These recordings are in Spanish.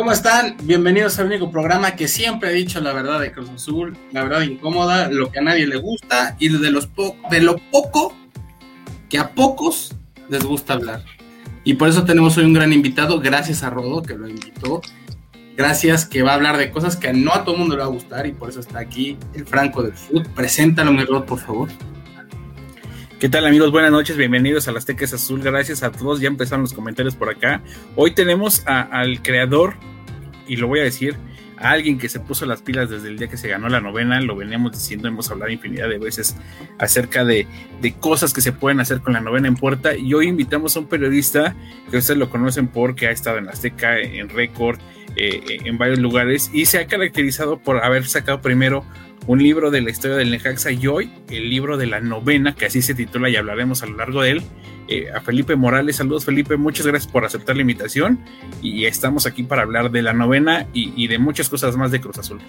¿Cómo están? Bienvenidos al único programa que siempre he dicho la verdad de Cruz Azul, la verdad incómoda, lo que a nadie le gusta y de, los de lo poco que a pocos les gusta hablar. Y por eso tenemos hoy un gran invitado, gracias a Rodo que lo invitó. Gracias que va a hablar de cosas que no a todo el mundo le va a gustar y por eso está aquí el Franco del Food. Preséntalo, mi Rod, por favor. ¿Qué tal amigos? Buenas noches, bienvenidos a las Teques Azul. Gracias a todos, ya empezaron los comentarios por acá. Hoy tenemos al creador, y lo voy a decir, a alguien que se puso las pilas desde el día que se ganó la novena, lo veníamos diciendo, hemos hablado infinidad de veces acerca de, de cosas que se pueden hacer con la novena en puerta. Y hoy invitamos a un periodista que ustedes lo conocen porque ha estado en Azteca, en Récord, eh, en varios lugares y se ha caracterizado por haber sacado primero un libro de la historia del Necaxa y hoy el libro de la novena, que así se titula y hablaremos a lo largo de él, eh, a Felipe Morales. Saludos Felipe, muchas gracias por aceptar la invitación y estamos aquí para hablar de la novena y, de muchas cosas más de Cruz Azul.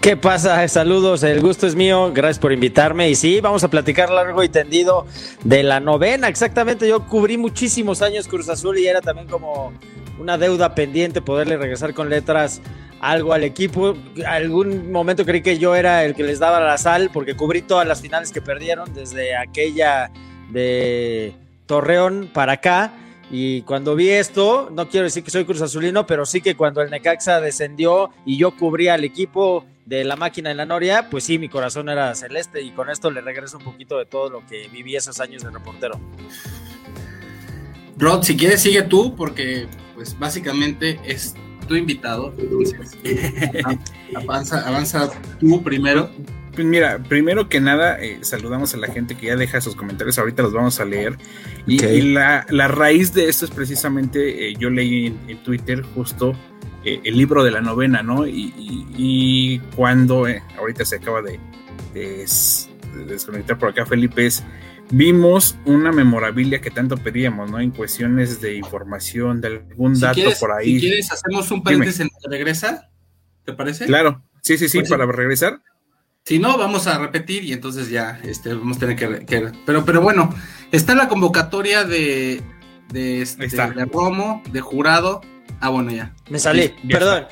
¿Qué pasa? Saludos, el gusto es mío, gracias por invitarme y sí, vamos a platicar largo y tendido de la novena, exactamente, yo cubrí muchísimos años Cruz Azul y era también como una deuda pendiente poderle regresar con letras algo al equipo. Algún momento creí que yo era el que les daba la sal porque cubrí todas las finales que perdieron desde aquella de Torreón para acá. Y cuando vi esto, no quiero decir que soy Cruz Azulino, pero sí que cuando el Necaxa descendió y yo cubría al equipo de la máquina en la Noria, pues sí, mi corazón era celeste y con esto le regreso un poquito de todo lo que viví esos años de reportero. Rod, si quieres sigue tú, porque pues básicamente es tu invitado, entonces avanza, avanza tú primero. Pues mira, primero que nada, eh, saludamos a la gente que ya deja sus comentarios, ahorita los vamos a leer. Y, la, raíz de esto es precisamente, eh, yo leí en, Twitter justo eh, el libro de la novena, ¿no? Y, cuando, ahorita se acaba de, de, desconectar por acá Felipe, es vimos una memorabilia que tanto pedíamos, ¿no? En cuestiones de información, de algún dato por ahí. Si quieres, hacemos un paréntesis en que regresa, ¿te parece? Claro, sí, sí, sí, pues para regresar. Si no, vamos a repetir y entonces ya este, vamos a tener que, Pero, pero bueno, está la convocatoria de, de, este, de Romo, de jurado. Ah, bueno, ya. Me salí, perdón.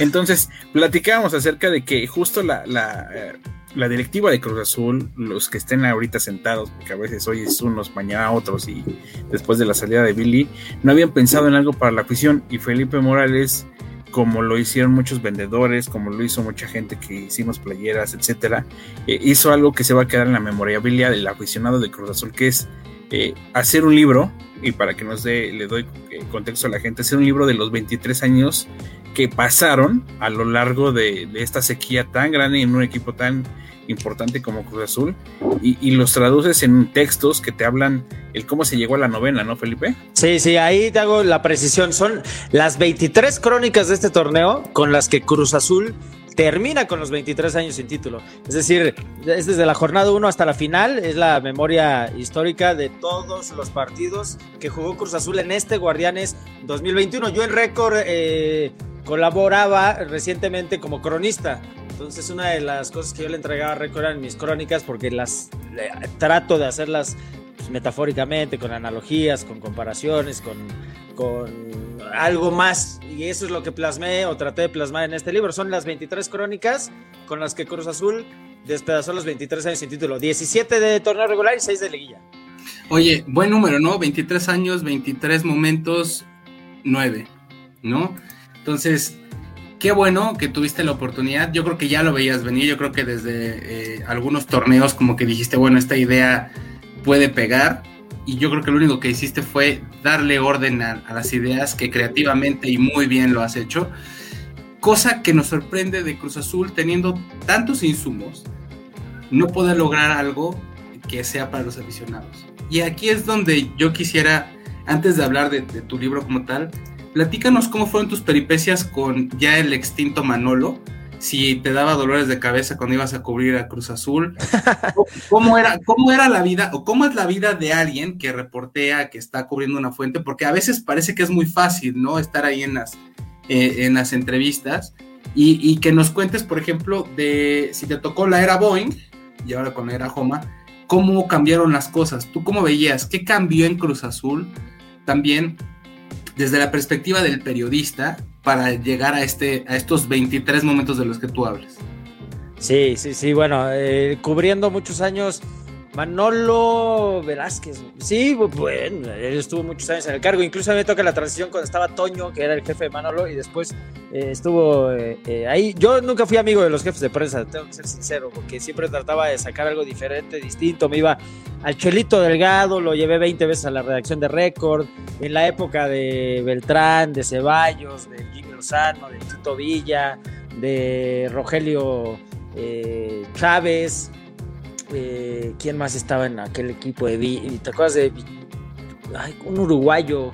Entonces, platicábamos acerca de que justo la, la eh, la directiva de Cruz Azul, los que estén ahorita sentados, porque a veces hoy es unos, mañana otros, y después de la salida de Billy, no habían pensado en algo para la afición. Y Felipe Morales, como lo hicieron muchos vendedores, como lo hizo mucha gente que hicimos playeras, etcétera, eh, hizo algo que se va a quedar en la memorabilia del aficionado de Cruz Azul, que es eh, hacer un libro, y para que nos dé, le doy eh, contexto a la gente, hacer un libro de los 23 años que pasaron a lo largo de, esta sequía tan grande en un equipo tan importante como Cruz Azul y, los traduces en textos que te hablan el cómo se llegó a la novena, ¿no, Felipe? Sí, sí, ahí te hago la precisión. Son las 23 crónicas de este torneo con las que Cruz Azul termina con los 23 años sin título. Es decir, es desde la jornada 1 hasta la final, es la memoria histórica de todos los partidos que jugó Cruz Azul en este Guardianes 2021. Yo el récord eh, colaboraba recientemente como cronista. Entonces una de las cosas que yo le entregaba a eran mis crónicas porque las trato de hacerlas pues, metafóricamente, con analogías, con comparaciones, con, con algo más. Y eso es lo que plasmé o traté de plasmar en este libro. Son las 23 crónicas con las que Cruz Azul despedazó los 23 años sin título. 17 de torneo regular y 6 de liguilla. Oye, buen número, ¿no? 23 años, 23 momentos, 9, ¿no? Entonces, qué bueno que tuviste la oportunidad. Yo creo que ya lo veías venir. Yo creo que desde eh, algunos torneos como que dijiste, bueno, esta idea puede pegar. Y yo creo que lo único que hiciste fue darle orden a, las ideas que creativamente y muy bien lo has hecho. Cosa que nos sorprende de Cruz Azul teniendo tantos insumos, no poder lograr algo que sea para los aficionados. Y aquí es donde yo quisiera, antes de hablar de tu libro como tal, Platícanos cómo fueron tus peripecias con ya el extinto Manolo, si te daba dolores de cabeza cuando ibas a cubrir a Cruz Azul, ¿Cómo, era, cómo era la vida o cómo es la vida de alguien que reportea, que está cubriendo una fuente, porque a veces parece que es muy fácil, ¿no? Estar ahí en las, eh, en las entrevistas y, y, que nos cuentes, por ejemplo, de si te tocó la era Boeing y ahora con la era Homa, cómo cambiaron las cosas, tú cómo veías, qué cambió en Cruz Azul también desde la perspectiva del periodista para llegar a, este, a estos 23 momentos de los que tú hablas. Sí, sí, sí, bueno, eh, cubriendo muchos años Manolo Velázquez. Sí, bueno, él estuvo muchos años en el cargo. Incluso me toca la transición cuando estaba Toño, que era el jefe de Manolo, y después eh, estuvo eh, eh, ahí. Yo nunca fui amigo de los jefes de prensa, tengo que ser sincero, porque siempre trataba de sacar algo diferente, distinto. Me iba al Chelito Delgado, lo llevé 20 veces a la redacción de Récord. En la época de Beltrán, de Ceballos, de Jimmy Lozano, de Tito Villa, de Rogelio Chávez. Eh, ¿Quién más estaba en aquel equipo de ¿Te acuerdas de un uruguayo?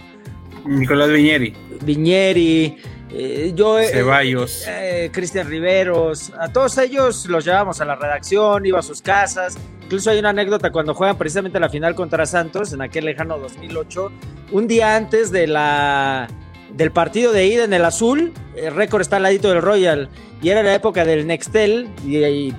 Nicolás Viñeri. Viñeri. Eh, yo, eh, Ceballos. Cristian Riveros. A todos ellos los llevamos a la redacción, iba a sus casas. Incluso hay una anécdota cuando juegan precisamente la final contra Santos en aquel lejano 2008. Un día antes de la del partido de ida en el azul, el récord está al ladito del Royal y era la época del Nextel y,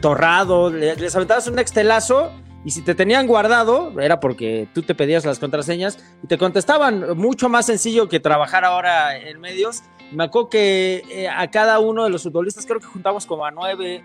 torrado, les aventabas un Nextelazo y si te tenían guardado era porque tú te pedías las contraseñas y te contestaban mucho más sencillo que trabajar ahora en medios. Me acuerdo que eh, a cada uno de los futbolistas, creo que juntamos como a nueve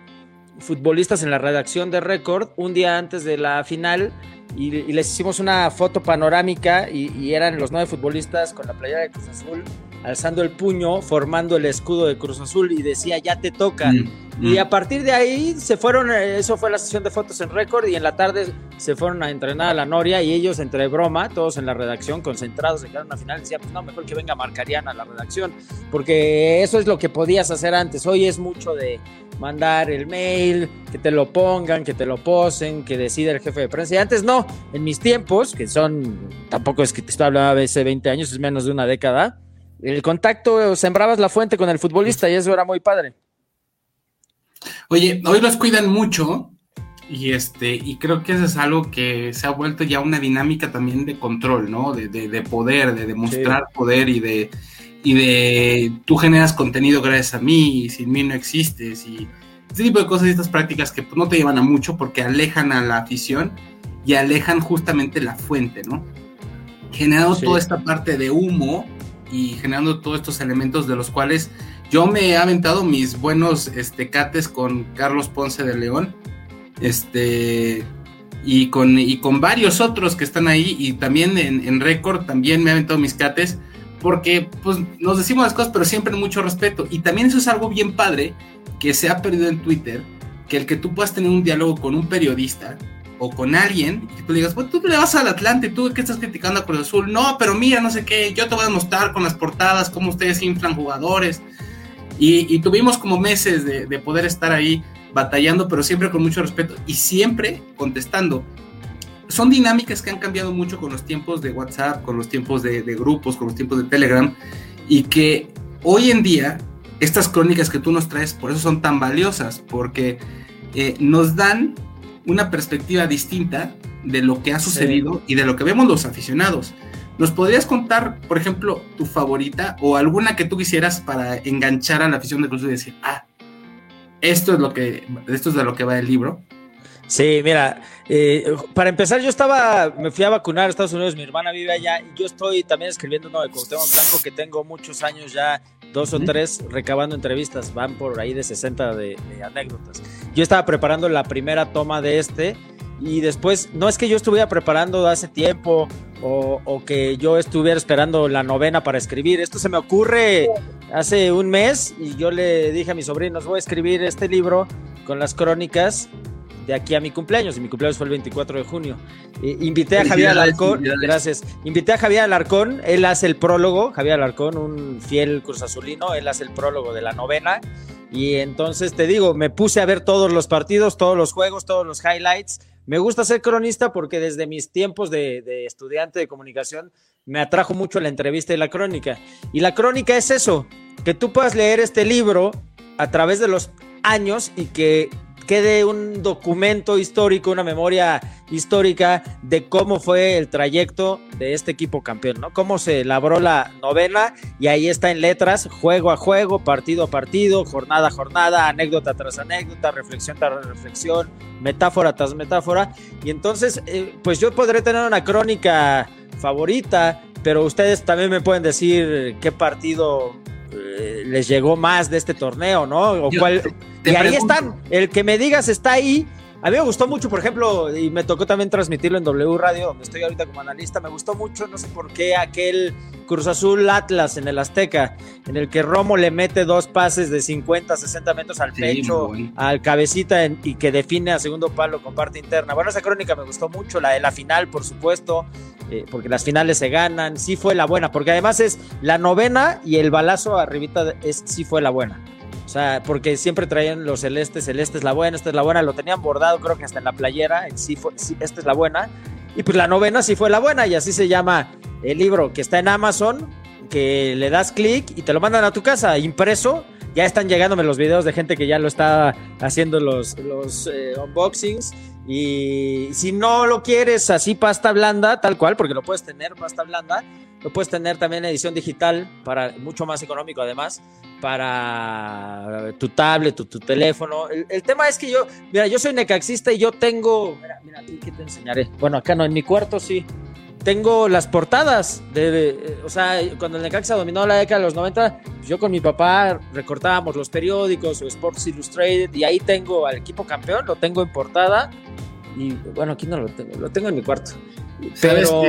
futbolistas en la redacción de Récord un día antes de la final y, les hicimos una foto panorámica y, eran los nueve futbolistas con la playera de Cruz Azul alzando el puño, formando el escudo de Cruz Azul y decía ya te toca. Mm, y mm. a partir de ahí se fueron, eh, eso fue la sesión de fotos en récord y en la tarde se fueron a entrenar a la Noria y ellos entre broma, todos en la redacción, concentrados de cara a final, decían, pues no, mejor que venga Marcariana a la redacción, porque eso es lo que podías hacer antes. Hoy es mucho de mandar el mail, que te lo pongan, que te lo posen, que decida el jefe de prensa. Y antes no, en mis tiempos, que son, tampoco es que te estoy hablando de hace 20 años, es menos de una década, el contacto, sembrabas la fuente con el futbolista y eso era muy padre. Oye, hoy los cuidan mucho y este y creo que eso es algo que se ha vuelto ya una dinámica también de control, ¿no? De, de, poder, de demostrar poder y de y de tú generas contenido gracias a mí y sin mí no existes y este tipo de cosas y estas prácticas que pues, no te llevan a mucho porque alejan a la afición y alejan justamente la fuente, ¿no? Generando toda esta parte de humo y generando todos estos elementos de los cuales yo me he aventado mis buenos este, cates con Carlos Ponce de León, este, y con, y con varios otros que están ahí, y también en, récord también me he aventado mis cates, porque pues nos decimos las cosas, pero siempre mucho respeto, y también eso es algo bien padre que se ha perdido en Twitter, que el que tú puedas tener un diálogo con un periodista, o con alguien y tú le digas, pues tú le vas al Atlante, tú que estás criticando a Cruz Azul, no, pero mira, no sé qué, yo te voy a mostrar con las portadas cómo ustedes inflan jugadores. Y, tuvimos como meses de, poder estar ahí batallando, pero siempre con mucho respeto y siempre contestando. Son dinámicas que han cambiado mucho con los tiempos de WhatsApp, con los tiempos de, grupos, con los tiempos de Telegram, y que hoy en día estas crónicas que tú nos traes, por eso son tan valiosas, porque eh, nos dan una perspectiva distinta de lo que ha sucedido y de lo que vemos los aficionados. ¿Nos podrías contar, por ejemplo, tu favorita o alguna que tú quisieras para enganchar a la afición de Cruz y decir, ah, esto es lo que, esto es de lo que va el libro? Sí, mira, eh, para empezar, yo estaba, me fui a vacunar a Estados Unidos, mi hermana vive allá y yo estoy también escribiendo uno de Cuauhtémoc Blanco que tengo muchos años ya, dos o tres, recabando entrevistas, van por ahí de 60 de, anécdotas. Yo estaba preparando la primera toma de este y después, no es que yo estuviera preparando hace tiempo o, o, que yo estuviera esperando la novena para escribir. Esto se me ocurre hace un mes y yo le dije a mis sobrinos, voy a escribir este libro con las crónicas de aquí a mi cumpleaños, y mi cumpleaños fue el 24 de junio. invité a Javier Alarcón, gracias. Invité a Javier Alarcón, él hace el prólogo, Javier Alarcón, un fiel Cruz Azulino, él hace el prólogo de la novena. Y entonces te digo, me puse a ver todos los partidos, todos los juegos, todos los highlights. Me gusta ser cronista porque desde mis tiempos de, de estudiante de comunicación me atrajo mucho la entrevista y la crónica. Y la crónica es eso, que tú puedas leer este libro a través de los años y que quede un documento histórico, una memoria histórica de cómo fue el trayecto de este equipo campeón, ¿no? Cómo se elaboró la novena y ahí está en letras, juego a juego, partido a partido, jornada a jornada, anécdota tras anécdota, reflexión tras reflexión, metáfora tras metáfora. Y entonces, eh, pues yo podré tener una crónica favorita, pero ustedes también me pueden decir qué partido les llegó más de este torneo, ¿no? y ahí están, el que me digas está ahí a mí me gustó mucho, por ejemplo, y me tocó también transmitirlo en W Radio, donde estoy ahorita como analista, me gustó mucho, no sé por qué, aquel Cruz Azul Atlas en el Azteca, en el que Romo le mete dos pases de 50, 60 metros al pecho, al cabecita y que define a segundo palo con parte interna. Bueno, esa crónica me gustó mucho, la de la final, por supuesto, eh, porque las finales se ganan, sí fue la buena, porque además es la novena y el balazo arribita es, sí fue la buena. O sea, porque siempre traían los celestes, celeste es la buena, esta es la buena, lo tenían bordado creo que hasta en la playera, sí, fue, esta es la buena. Y pues la novena sí fue la buena y así se llama el libro que está en Amazon, que le das clic y te lo mandan a tu casa impreso. Ya están llegándome los videos de gente que ya lo está haciendo los, los eh, unboxings. Y si no lo quieres así pasta blanda, tal cual, porque lo puedes tener pasta blanda, lo puedes tener también en edición digital, para mucho más económico además, para tu tablet, tu, teléfono. El, tema es que yo, mira, yo soy necaxista y yo tengo, mira, mira, ¿qué te enseñaré? Bueno, acá no, en mi cuarto sí. Tengo las portadas de, o sea, cuando el Necaxa dominó la década de los 90, pues yo con mi papá recortábamos los periódicos o Sports Illustrated y ahí tengo al equipo campeón, lo tengo en portada y bueno, aquí no lo tengo, lo tengo en mi cuarto. Pero,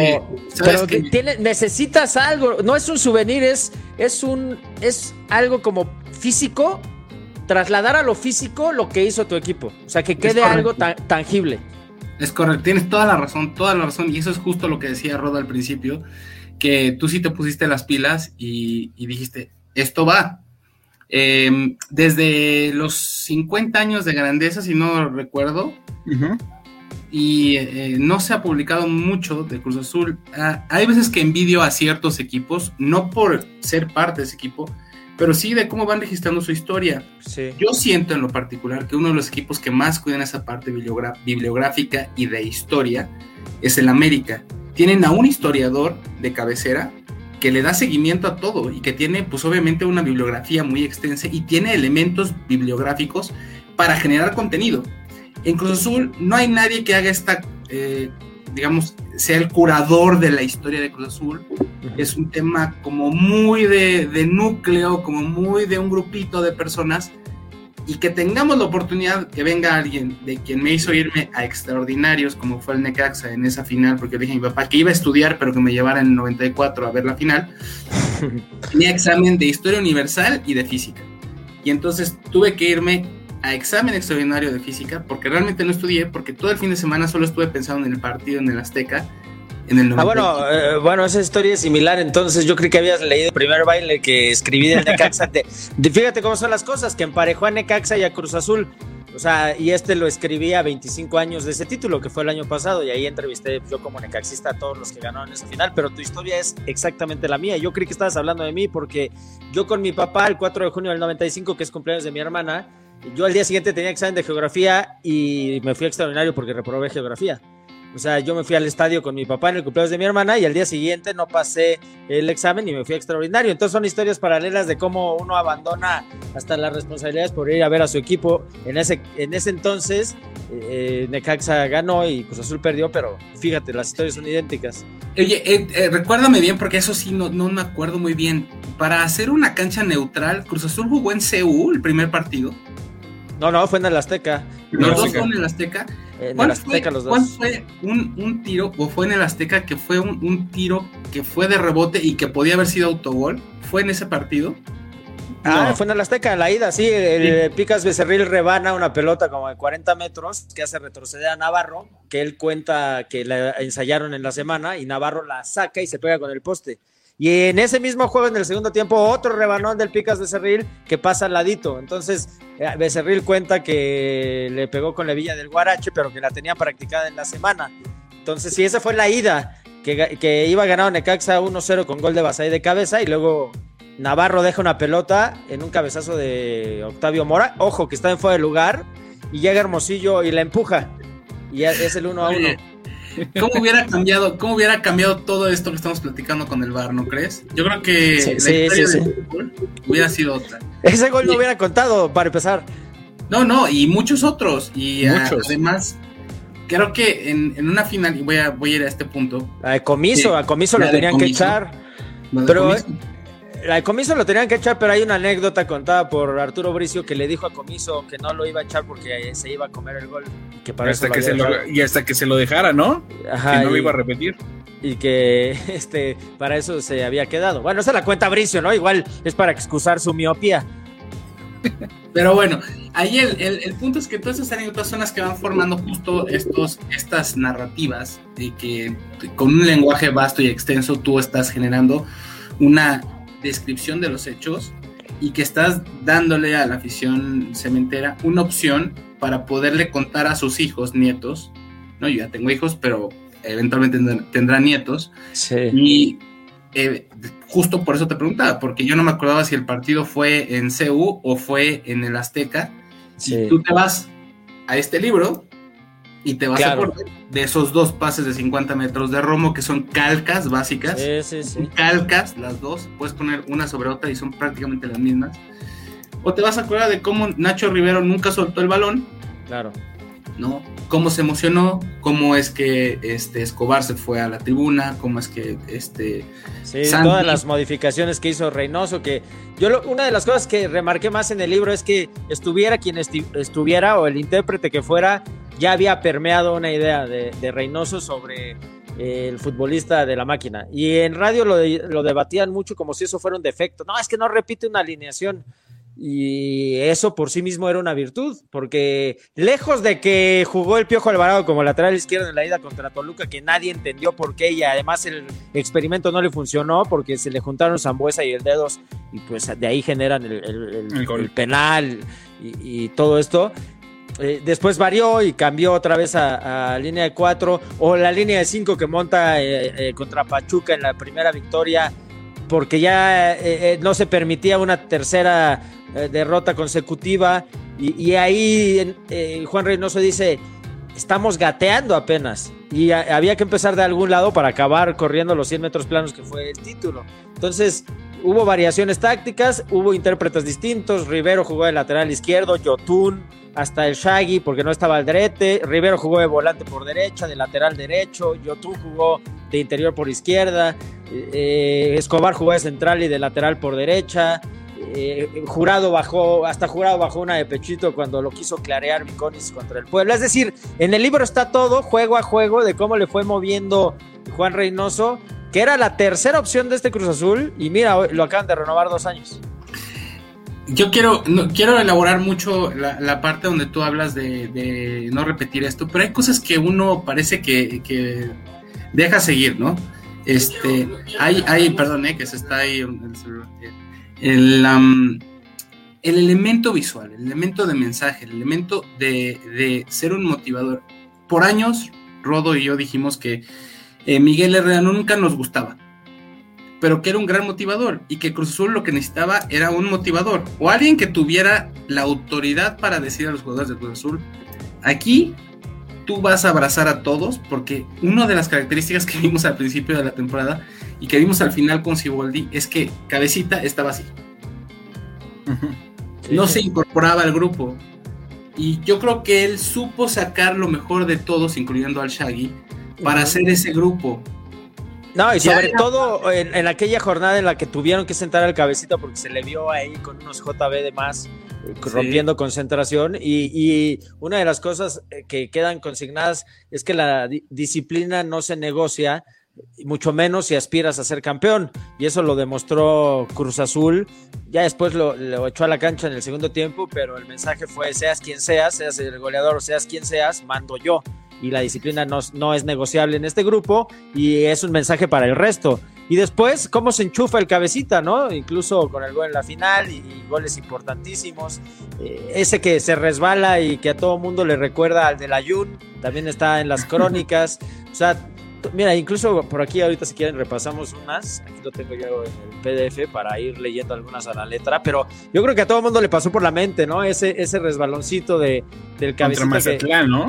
necesitas algo, no es un souvenir, es, es, un, es algo como físico, trasladar a lo físico lo que hizo tu equipo, o sea, que quede algo tangible. Es correcto, tienes toda la razón, toda la razón, y eso es justo lo que decía Roda al principio, que tú sí te pusiste las pilas y, dijiste, esto va. Em, desde los 50 años de grandeza, si no recuerdo, y eh, no se ha publicado mucho de Cruz Azul. Ah, hay veces que envidio a ciertos equipos, no por ser parte de ese equipo, pero sí de cómo van registrando su historia. Yo siento en lo particular que uno de los equipos que más cuidan esa parte bibliográfica y de historia es el América. Tienen a un historiador de cabecera que le da seguimiento a todo y que tiene pues obviamente una bibliografía muy extensa y tiene elementos bibliográficos para generar contenido. En Cruz Azul no hay nadie que haga esta, eh, digamos, sea el curador de la historia de Cruz Azul. Es un tema como muy de, núcleo, como muy de un grupito de personas. Y que tengamos la oportunidad que venga alguien de quien me hizo irme a extraordinarios, como fue el Necaxa en esa final, porque le dije a mi papá que iba a estudiar, pero que me llevara en el 94 a ver la final. Tenía examen de historia universal y de física. Y entonces tuve que irme examen extraordinario de física, porque realmente no estudié, porque todo el fin de semana solo estuve pensando en el partido en el Azteca. En el ah, bueno, eh, bueno, esa historia es similar, entonces yo creí que habías leído el primer baile que escribí del Necaxa. fíjate cómo son las cosas, que emparejó a Necaxa y a Cruz Azul. O sea, y este lo escribí a 25 años de ese título, que fue el año pasado, y ahí entrevisté yo como necaxista a todos los que ganaron esa final, pero tu historia es exactamente la mía. Yo creí que estabas hablando de mí porque yo con mi papá, el 4 de junio del 95, que es cumpleaños de mi hermana, yo al día siguiente tenía examen de geografía y me fui extraordinario porque reprobé geografía. O sea, yo me fui al estadio con mi papá en el cumpleaños de mi hermana y al día siguiente no pasé el examen y me fui a extraordinario. Entonces son historias paralelas de cómo uno abandona hasta las responsabilidades por ir a ver a su equipo. En ese, en ese entonces eh, Necaxa ganó y Cruz Azul perdió, pero fíjate, las historias son idénticas. Oye, eh, eh, recuérdame bien porque eso sí no, no me acuerdo muy bien. Para hacer una cancha neutral, Cruz Azul jugó en CU el primer partido. No, no, fue en el Azteca. ¿Los dos fueron en el Azteca? En el Azteca los dos. ¿Cuál fue un, tiro, o fue en el Azteca que fue un, tiro que fue de rebote y que podía haber sido autogol? ¿Fue en ese partido? Ah, fue en el Azteca, la ida, sí. El Picas Becerril rebana una pelota como de 40 metros que hace retroceder a Navarro, que él cuenta que la ensayaron en la semana y Navarro la saca y se pega con el poste. Y en ese mismo juego, en el segundo tiempo, otro rebanón del Picas Becerril que pasa al ladito. Entonces, eh, Becerril cuenta que le pegó con la villa del Guarache, pero que la tenía practicada en la semana. Entonces, sí, esa fue la ida, que, que iba ganado Necaxa 1-0 con gol de Basay de cabeza y luego Navarro deja una pelota en un cabezazo de Octavio Mora. Ojo, que está en fuera de lugar y llega Hermosillo y la empuja. Y es el 1 1. ¿Cómo hubiera cambiado, cómo hubiera cambiado todo esto que estamos platicando con el bar, ¿no crees? Yo creo que sí, sí, sí, hubiera sido otra. Ese gol no hubiera contado, para empezar. No, no, y muchos otros. Y ah, además, creo que en, una final, y voy a, voy a ir a este punto. A comiso, a comiso lo tenían que echar. Pero La de Comiso lo tenían que echar, pero hay una anécdota contada por Arturo Bricio que le dijo a Comiso que no lo iba a echar porque se iba a comer el gol. Y, que para hasta que se lo, y hasta que se lo dejara, ¿no? Ajá, que no lo iba a repetir. Y que este, para eso se había quedado. Bueno, esa la cuenta Bricio, ¿no? Igual es para excusar su miopía. Pero bueno, ahí el, el, punto es que todas esas anécdotas son las que van formando justo estos, estas narrativas de que con un lenguaje vasto y extenso tú estás generando una descripción de los hechos y que estás dándole a la afición cementera una opción para poderle contar a sus hijos, nietos, no, yo ya tengo hijos, pero eventualmente tendrán nietos, sí. y eh, justo por eso te preguntaba, porque yo no me acordaba si el partido fue en CU o fue en el Azteca, y tú te vas a este libro y te vas a acordar de esos dos pases de 50 metros de Romo que son calcas básicas. Sí, sí, calcas, las dos. Puedes poner una sobre otra y son prácticamente las mismas. O te vas a acordar de cómo Nacho Rivero nunca soltó el balón. Claro. ¿No? Cómo se emocionó, cómo es que este Escobar se fue a la tribuna, cómo es que este. Sí, todas las modificaciones que hizo Reynoso, que yo una de las cosas que remarqué más en el libro es que estuviera quien estuviera o el intérprete que fuera, ya había permeado una idea de, Reynoso sobre eh, el futbolista de la máquina. Y en radio lo, lo, debatían mucho como si eso fuera un defecto. No, es que no repite una alineación. Y eso por sí mismo era una virtud, porque lejos de que jugó el Piojo Alvarado como lateral izquierdo en la ida contra Toluca, que nadie entendió por qué, y además el experimento no le funcionó porque se le juntaron Zambuesa y el Dedos, y pues de ahí generan el, penal y todo esto. Eh, después varió y cambió otra vez a, línea de 4 o la línea de 5 que monta eh, eh, contra Pachuca en la primera victoria porque ya no se permitía una tercera derrota consecutiva. Y, ahí Juan Reynoso dice estamos gateando apenas y había que empezar de algún lado para acabar corriendo los 100 metros planos que fue el título. Entonces hubo variaciones tácticas hubo intérpretes distintos. Rivero jugó de lateral izquierdo Yotun hasta el Shaggy porque no estaba Aldrete, Rivero jugó de volante por derecha, de lateral derecho, Yotun jugó de interior por izquierda, eh, Escobar jugó de central y de lateral por derecha, eh, Jurado bajó, hasta Jurado bajó una de pechito cuando lo quiso clarear Viconis contra el Puebla. Es decir, en el libro está todo juego a juego de cómo le fue moviendo Juan Reynoso, que era la tercera opción de este Cruz Azul, y mira, lo acaban de renovar dos años yo quiero, quiero elaborar mucho la, parte donde tú hablas de, no repetir esto, pero hay cosas que uno parece que, deja seguir, ¿no? Este, hay, hay, perdón, eh, que se está ahí el, el, elemento visual, el elemento de mensaje, el elemento de, ser un motivador. Por años, Rodo y yo dijimos que eh, Miguel Herrera nunca nos gustaba pero que era un gran motivador y que Cruz Azul lo que necesitaba era un motivador o alguien que tuviera la autoridad para decir a los jugadores de Cruz Azul, aquí tú vas a abrazar a todos porque una de las características que vimos al principio de la temporada y que vimos al final con Siboldi es que Cabecita estaba así. No se incorporaba al grupo. Y yo creo que él supo sacar lo mejor de todos, incluyendo al Shaggy, para hacer ese grupo. No, y sobre todo en, aquella jornada en la que tuvieron que sentar al cabecito porque se le vio ahí con unos JB de más, rompiendo concentración. Y, una de las cosas eh, que quedan consignadas es que la disciplina no se negocia, mucho menos si aspiras a ser campeón. Y eso lo demostró Cruz Azul. Ya después lo, lo echó a la cancha en el segundo tiempo, pero el mensaje fue, seas quien seas, seas el goleador o seas quien seas, mando yo y la disciplina no, es negociable en este grupo y es un mensaje para el resto. Y después, cómo se enchufa el cabecita, ¿no? Incluso con el gol en la final y, goles importantísimos. Eh, ese que se resbala y que a todo mundo le recuerda al del Ayun, también está en las crónicas. O sea, Mira, incluso por aquí ahorita si quieren repasamos unas, aquí lo tengo yo en el PDF para ir leyendo algunas a la letra, pero yo creo que a todo el mundo le pasó por la mente, ¿no? Ese, ese resbaloncito de, del cabecita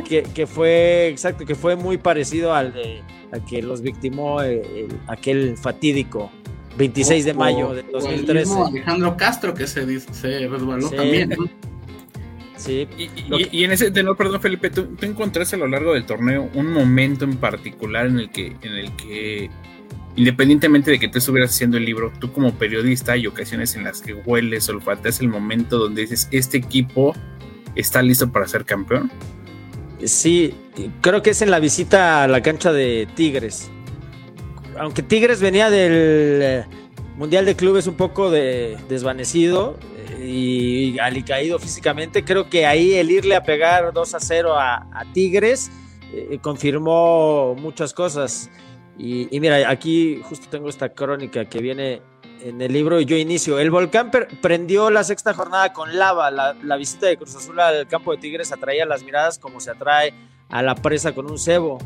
que, que, fue, exacto, que fue muy parecido al de que los victimó eh, aquel fatídico 26 de mayo de 2013. Alejandro Castro que se, se resbaló también, ¿no? Sí. Y, en ese tenor, perdón, Felipe, ¿tú, encontraste a lo largo del torneo un momento en particular en el que, en el que independientemente de que tú estuvieras haciendo el libro, tú como periodista hay ocasiones en las que hueles o olfateas el momento donde dices, este equipo está listo para ser campeón. Sí, creo que es en la visita a la cancha de Tigres. Aunque Tigres venía del eh, Mundial de Clubes un poco de, desvanecido y alicaído físicamente, creo que ahí el irle a pegar 2 a 0 a, Tigres eh, confirmó muchas cosas. Y, mira, aquí justo tengo esta crónica que viene en el libro y yo inicio. El volcán prendió la sexta jornada con lava. La, visita de Cruz Azul al campo de Tigres atraía las miradas como se atrae a la presa con un cebo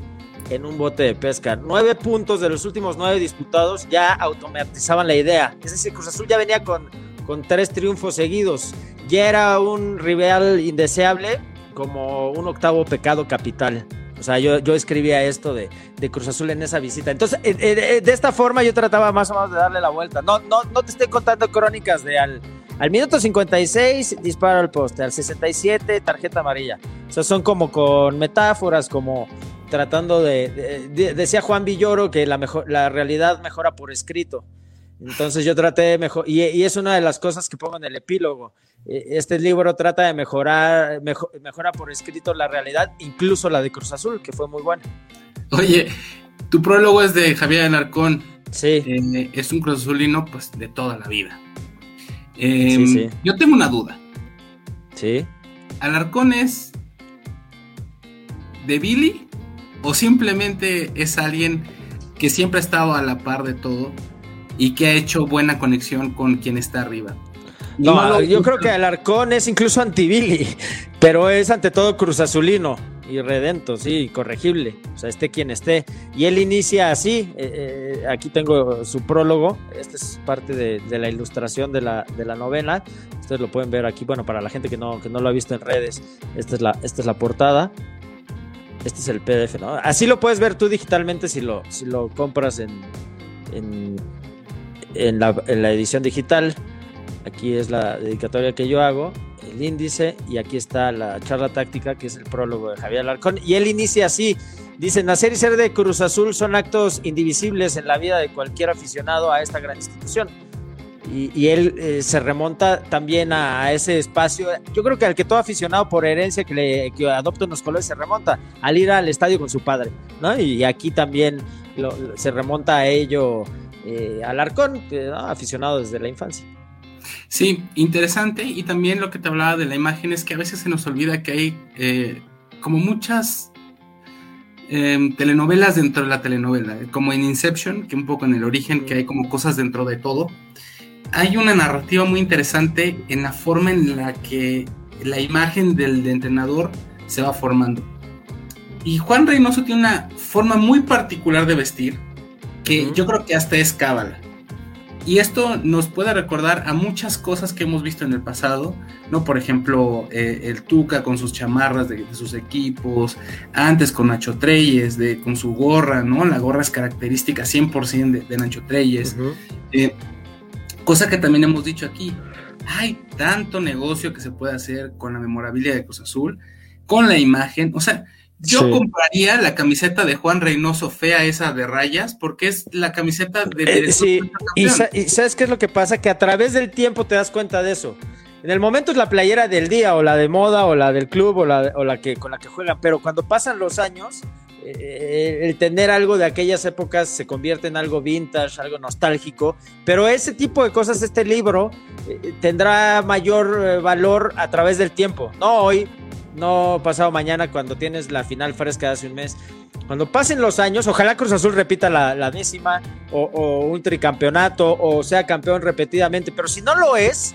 en un bote de pesca. Nueve puntos de los últimos nueve disputados ya automatizaban la idea. Es decir, Cruz Azul ya venía con, con tres triunfos seguidos. Ya era un rival indeseable como un octavo pecado capital. O sea, yo, yo escribía esto de, Cruz Azul en esa visita. Entonces, eh, eh, de esta forma yo trataba más o menos de darle la vuelta. No, no, no te estoy contando crónicas de al, al minuto 56 disparo al poste, al 67 tarjeta amarilla. O sea, son como con metáforas, como tratando de, decía Juan Villoro que la, mejor, la realidad mejora por escrito. Entonces yo traté de mejor, y, y, es una de las cosas que pongo en el epílogo. Eh, este libro trata de mejorar, mejora por escrito la realidad, incluso la de Cruz Azul, que fue muy buena. Oye, tu prólogo es de Javier Alarcón. Sí. Eh, es un Cruz Azulino, pues, de toda la vida. Em, yo tengo una duda. Sí. ¿Alarcón es de Billy o simplemente es alguien que siempre ha estado a la par de todo y que ha hecho buena conexión con quien está arriba? No, yo creo que Alarcón es incluso anti-Billy, pero es ante todo Cruz Azulino y redento, sí, corregible, o sea, esté quien esté. Y él inicia así, eh, eh, aquí tengo su prólogo, este es parte de, la ilustración de la, de la, novela, ustedes lo pueden ver aquí, bueno, para la gente que no, que no lo ha visto en redes, esta es la, esta es la portada. Este es el PDF, ¿no? Así lo puedes ver tú digitalmente si lo, si lo compras en, en, en, la, en la edición digital. Aquí es la dedicatoria que yo hago, el índice, y aquí está la charla táctica, que es el prólogo de Javier Alarcón. Y él inicia así, dice, nacer y ser de Cruz Azul son actos indivisibles en la vida de cualquier aficionado a esta gran institución. Y, él eh, se remonta también a, ese espacio, yo creo que al que todo aficionado por herencia que, le, que adopta unos colores se remonta, al ir al estadio con su padre, ¿no? Y aquí también se remonta a ello eh, Alarcón, aficionado desde la infancia. Sí, interesante. Y también lo que te hablaba de la imagen es que a veces se nos olvida que hay eh, como muchas em, telenovelas dentro de la telenovela, como en Inception, que un poco en el origen, que hay como cosas dentro de todo. Hay una narrativa muy interesante en la forma en la que la imagen del entrenador se va formando. Y Juan Reynoso tiene una forma muy particular de vestir, que yo creo que hasta es cábala. Y esto nos puede recordar a muchas cosas que hemos visto en el pasado, ¿no? Por ejemplo, eh, el Tuca con sus chamarras de, sus equipos, antes con Nacho Treyes, de, con su gorra, ¿no? La gorra es característica 100% de, de, Nacho Treyes. Eh, cosa que también hemos dicho aquí, hay tanto negocio que se puede hacer con la memorabilia de Cruz Azul, con la imagen, o sea, yo compraría la camiseta de Juan Reynoso fea esa de rayas porque es la camiseta de... Eh, sí, y, ¿sabes qué es lo que pasa? Que a través del tiempo te das cuenta de eso. En el momento es la playera del día o la de moda o la del club o la, o la que con la que juegan, pero cuando pasan los años, eh, el tener algo de aquellas épocas se convierte en algo vintage, algo nostálgico, pero ese tipo de cosas, este libro eh, tendrá mayor valor a través del tiempo, no hoy, no pasado mañana cuando tienes la final fresca de hace un mes. Cuando pasen los años, ojalá Cruz Azul repita la, décima o, un tricampeonato o sea campeón repetidamente, pero si no lo es,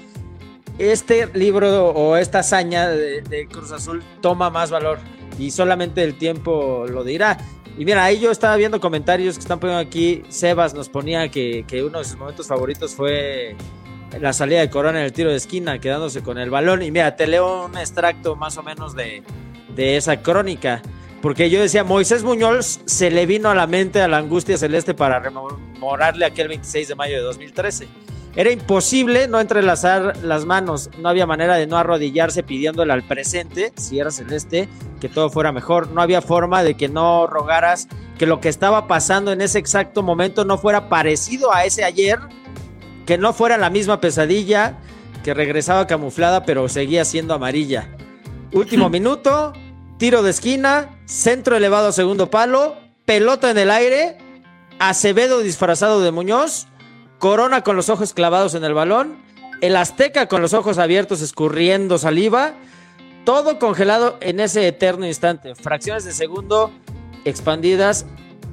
este libro o esta hazaña de, Cruz Azul toma más valor y solamente el tiempo lo dirá. Y mira, ahí yo estaba viendo comentarios que están poniendo aquí. Sebas nos ponía que, que uno de sus momentos favoritos fue la salida de Corona en el tiro de esquina, quedándose con el balón. Y mira, te leo un extracto más o menos de, esa crónica. Porque yo decía, Moisés Muñoz se le vino a la mente a la angustia celeste para rememorarle aquel 26 de mayo de 2013. Era imposible no entrelazar las manos, no había manera de no arrodillarse pidiéndole al presente, si era celeste, que todo fuera mejor, no había forma de que no rogaras que lo que estaba pasando en ese exacto momento no fuera parecido a ese ayer, que no fuera la misma pesadilla, que regresaba camuflada pero seguía siendo amarilla. Último minuto, tiro de esquina, centro elevado a segundo palo, pelota en el aire, Acevedo disfrazado de Muñoz, Corona con los ojos clavados en el balón, el Azteca con los ojos abiertos escurriendo saliva, todo congelado en ese eterno instante, fracciones de segundo expandidas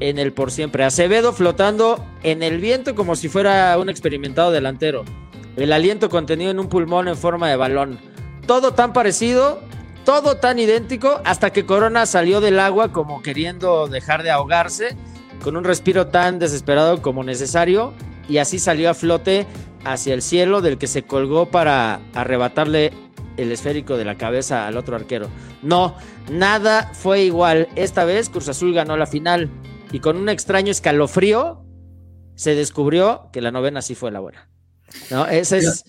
en el por siempre. Acevedo flotando en el viento como si fuera un experimentado delantero. El aliento contenido en un pulmón en forma de balón. Todo tan parecido, todo tan idéntico, hasta que Corona salió del agua como queriendo dejar de ahogarse, con un respiro tan desesperado como necesario, y así salió a flote hacia el cielo del que se colgó para arrebatarle el esférico de la cabeza al otro arquero. No, nada fue igual. Esta vez Cruz Azul ganó la final y con un extraño escalofrío se descubrió que la novena sí fue la buena. ¿No? Esa es,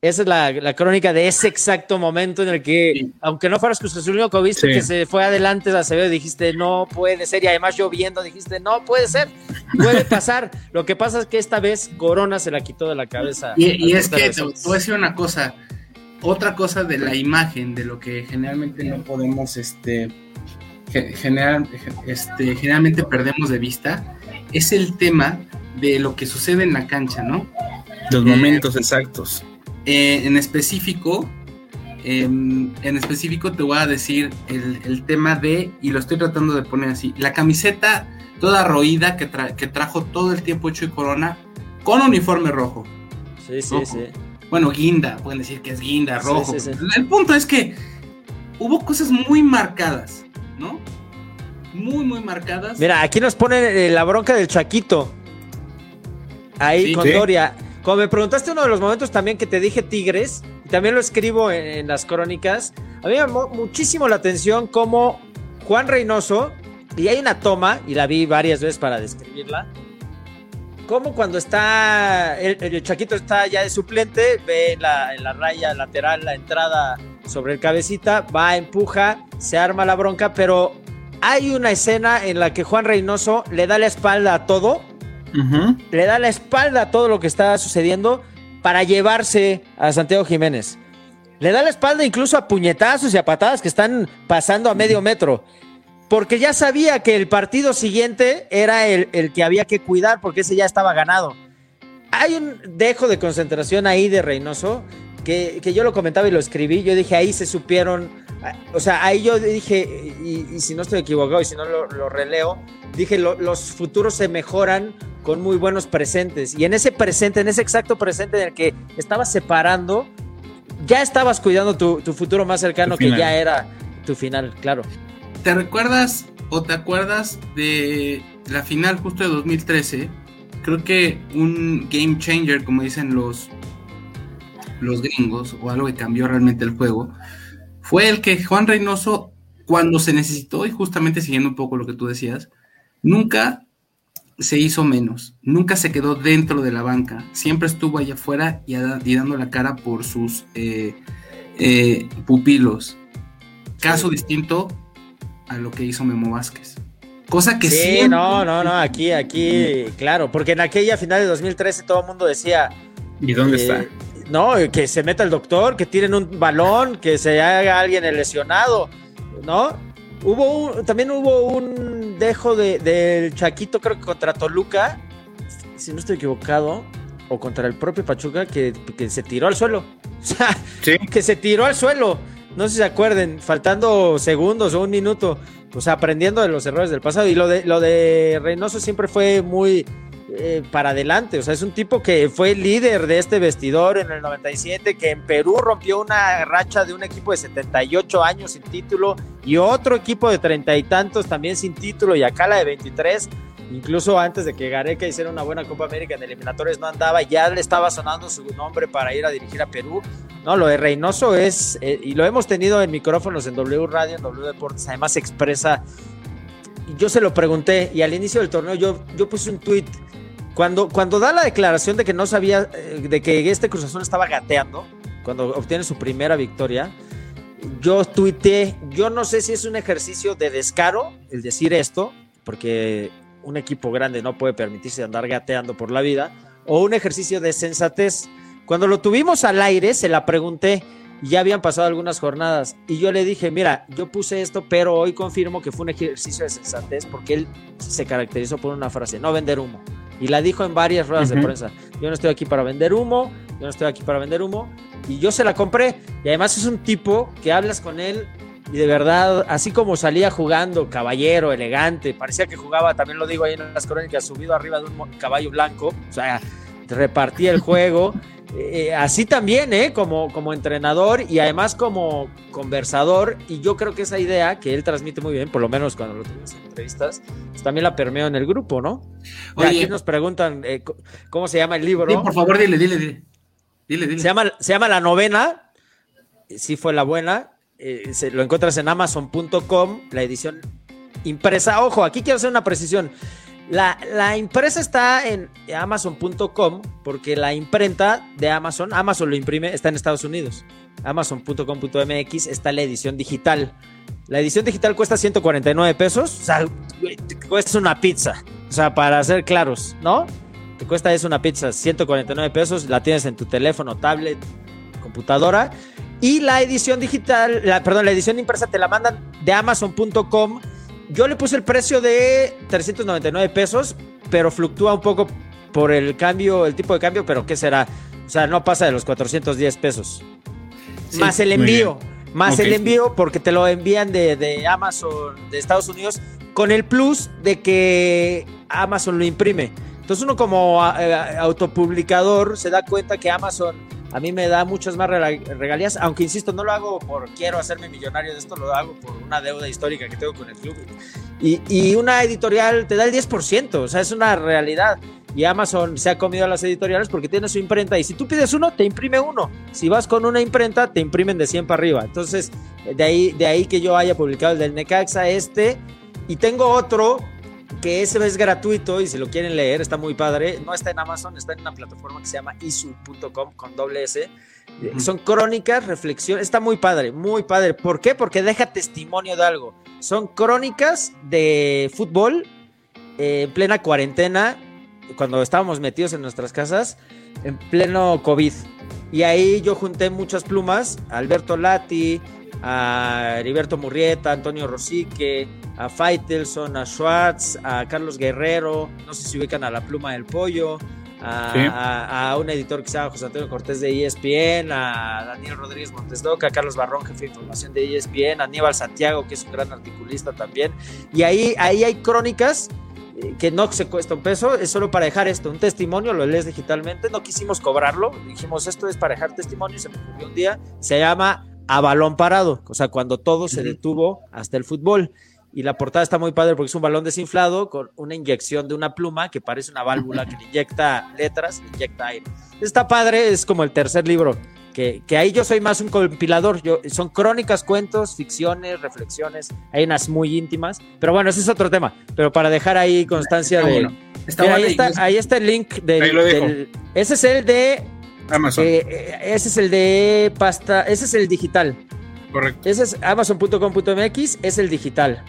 esa es la, crónica de ese exacto momento en el que, aunque no fueras Cruz Azul, único viste que se fue adelante a Acevedo, dijiste, no puede ser, y además lloviendo, dijiste, no puede ser, puede pasar. Lo que pasa es que esta vez Corona se la quitó de la cabeza. Y, es que te, voy a decir una cosa, otra cosa de la imagen, de lo que generalmente no podemos, este, general, este, generalmente perdemos de vista, es el tema de lo que sucede en la cancha, ¿no? Los momentos exactos eh, en específico, em, en específico te voy a decir el, tema de, y lo estoy tratando de poner así, la camiseta toda roída que, que trajo todo el tiempo hecho y Corona con uniforme rojo. Sí, sí, sí. Bueno, guinda, pueden decir que es guinda, rojo. el punto es que hubo cosas muy marcadas, ¿no? Muy, muy marcadas. Mira, aquí nos ponen eh, la bronca del Chaquito. Ahí con Doria. Como me preguntaste uno de los momentos también que te dije Tigres, y también lo escribo en, las crónicas, a mí me llamó muchísimo la atención cómo Juan Reynoso, y hay una toma, y la vi varias veces para describirla, como cuando está, el, Chaquito está ya de suplente, ve la, en la raya lateral la entrada sobre el cabecita, va, empuja, se arma la bronca, pero hay una escena en la que Juan Reynoso le da la espalda a todo le da la espalda a todo lo que está sucediendo para llevarse a Santiago Jiménez. Le da la espalda incluso a puñetazos y a patadas que están pasando a medio metro. Porque ya sabía que el partido siguiente era el, el que había que cuidar porque ese ya estaba ganado. Hay un dejo de concentración ahí de Reynoso que, yo lo comentaba y lo escribí. Yo dije, ahí se supieron. O sea, ahí yo dije, y, si no estoy equivocado y si no lo, releo, dije, los futuros se mejoran con muy buenos presentes. Y en ese presente, en ese exacto presente en el que estabas separando, ya estabas cuidando tu, futuro más cercano, que ya era tu final, claro. ¿Te recuerdas o te acuerdas de la final justo de 2013? Creo que un game changer, como dicen los, los gringos, o algo que cambió realmente el juego, fue el que Juan Reynoso, cuando se necesitó, y justamente siguiendo un poco lo que tú decías, nunca se hizo menos, nunca se quedó dentro de la banca, siempre estuvo allá afuera y, dando la cara por sus eh, eh, pupilos. Caso distinto a lo que hizo Memo Vázquez. Cosa que sí. no, no, no, aquí, aquí, claro, porque en aquella final de 2013 todo el mundo decía. ¿Y dónde eh, está? No, que se meta el doctor, que tiren un balón, que se haga alguien lesionado, ¿no? Hubo también hubo un dejo del Chaquito, creo que contra Toluca, si no estoy equivocado, o contra el propio Pachuca, que, se tiró al suelo. O sea, que se tiró al suelo. No sé si se acuerden, faltando segundos o un minuto, o sea, aprendiendo de los errores del pasado. Y lo de, lo de Reynoso siempre fue muy eh, para adelante. O sea, es un tipo que fue líder de este vestidor en el 97, que en Perú rompió una racha de un equipo de 78 años sin título y otro equipo de treinta y tantos también sin título y acá la de 23. Incluso antes de que Gareca hiciera una buena Copa América en eliminatorios no andaba, ya le estaba sonando su nombre para ir a dirigir a Perú. No, lo de Reynoso es, eh, y lo hemos tenido en micrófonos en W Radio, en W Deportes, además se expresa. Yo se lo pregunté y al inicio del torneo yo, yo puse un tweet Cuando, cuando da la declaración de que no sabía, eh, de que este Cruz Azul estaba gateando, cuando obtiene su primera victoria, yo tuiteé, yo no sé si es un ejercicio de descaro el decir esto, porque un equipo grande no puede permitirse andar gateando por la vida, o un ejercicio de sensatez. Cuando lo tuvimos al aire, se la pregunté, ya habían pasado algunas jornadas, y yo le dije, mira, yo puse esto, pero hoy confirmo que fue un ejercicio de sensatez, porque él se caracterizó por una frase, no vender humo. Y la dijo en varias ruedas de prensa. Yo no estoy aquí para vender humo, yo no estoy aquí para vender humo. Y yo se la compré. Y además es un tipo que hablas con él y de verdad, así como salía jugando, caballero, elegante, parecía que jugaba, también lo digo ahí en las crónicas, subido arriba de un caballo blanco, o sea, repartía el juego. Eh, así también, ¿eh? Como, como entrenador y además como conversador. Y yo creo que esa idea que él transmite muy bien, por lo menos cuando lo tuvimos en entrevistas, pues también la permeó en el grupo, ¿no? Oye, aquí nos preguntan eh, cómo se llama el libro. Sí, por favor, dile, dile, dile. dile, dile. Se, llama, se llama La Novena. Sí fue la buena. Eh, se, lo encuentras en amazon.com, la edición impresa. Ojo, aquí quiero hacer una precisión. La, la impresa está en amazon.com porque la imprenta de Amazon, Amazon lo imprime, está en Estados Unidos. Amazon.com.mx está la edición digital. La edición digital cuesta 149 pesos. O sea, cuesta una pizza. O sea, para ser claros, ¿no? Te cuesta es una pizza, 149 pesos. La tienes en tu teléfono, tablet, computadora. Y la edición digital, la, perdón, la edición impresa te la mandan de Amazon.com yo le puse el precio de 399 pesos, pero fluctúa un poco por el cambio, el tipo de cambio, pero ¿qué será? O sea, no pasa de los 410 pesos. más el envío, más el envío porque te lo envían de, Amazon de Estados Unidos con el plus de que Amazon lo imprime. Entonces uno como eh, autopublicador se da cuenta que Amazon a mí me da muchas más regalías, aunque insisto, no lo hago por quiero hacerme millonario de esto, lo hago por una deuda histórica que tengo con el club. Y, y una editorial te da el 10%, o sea, es una realidad. Y Amazon se ha comido a las editoriales porque tiene su imprenta y si tú pides uno, te imprime uno. Si vas con una imprenta, te imprimen de 100 para arriba. Entonces, de ahí, de ahí que yo haya publicado el del Necaxa este. Y tengo otro que ese es gratuito y si lo quieren leer está muy padre. No está en Amazon, está en una plataforma que se llama isu.com con doble S. Son crónicas, reflexiones, está muy padre, muy padre. ¿Por qué? Porque deja testimonio de algo. Son crónicas de fútbol eh, en plena cuarentena, cuando estábamos metidos en nuestras casas, en pleno COVID. Y ahí yo junté muchas plumas, Alberto Lati, a Heriberto Murrieta, Antonio Rosique, a Faitelson, a Schwartz, a Carlos Guerrero, no sé si ubican a la pluma del pollo, a, un editor que se llama José Antonio Cortés de ESPN, a Daniel Rodríguez Montesdoca, a Carlos Barrón, jefe de información de ESPN, a Aníbal Santiago, que es un gran articulista también. Y ahí, ahí hay crónicas eh, que no se cuesta un peso, es solo para dejar esto, un testimonio, lo lees digitalmente, no quisimos cobrarlo, dijimos esto es para dejar testimonio, se me ocurrió un día, se llama A Balón Parado, o sea, cuando todo se detuvo hasta el fútbol. Y la portada está muy padre porque es un balón desinflado con una inyección de una pluma que parece una válvula que le inyecta letras, inyecta aire. Está padre, es como el tercer libro, que, que ahí yo soy más un compilador, yo, son crónicas, cuentos, ficciones, reflexiones, hay unas muy íntimas, pero bueno, ese es otro tema, pero para dejar ahí constancia de... ahí, está, ahí está el link del, Ese es el de... Amazon. Eh, eh, ese es el de pasta, ese es el digital. Correcto. Ese es amazon.com.mx, es el digital.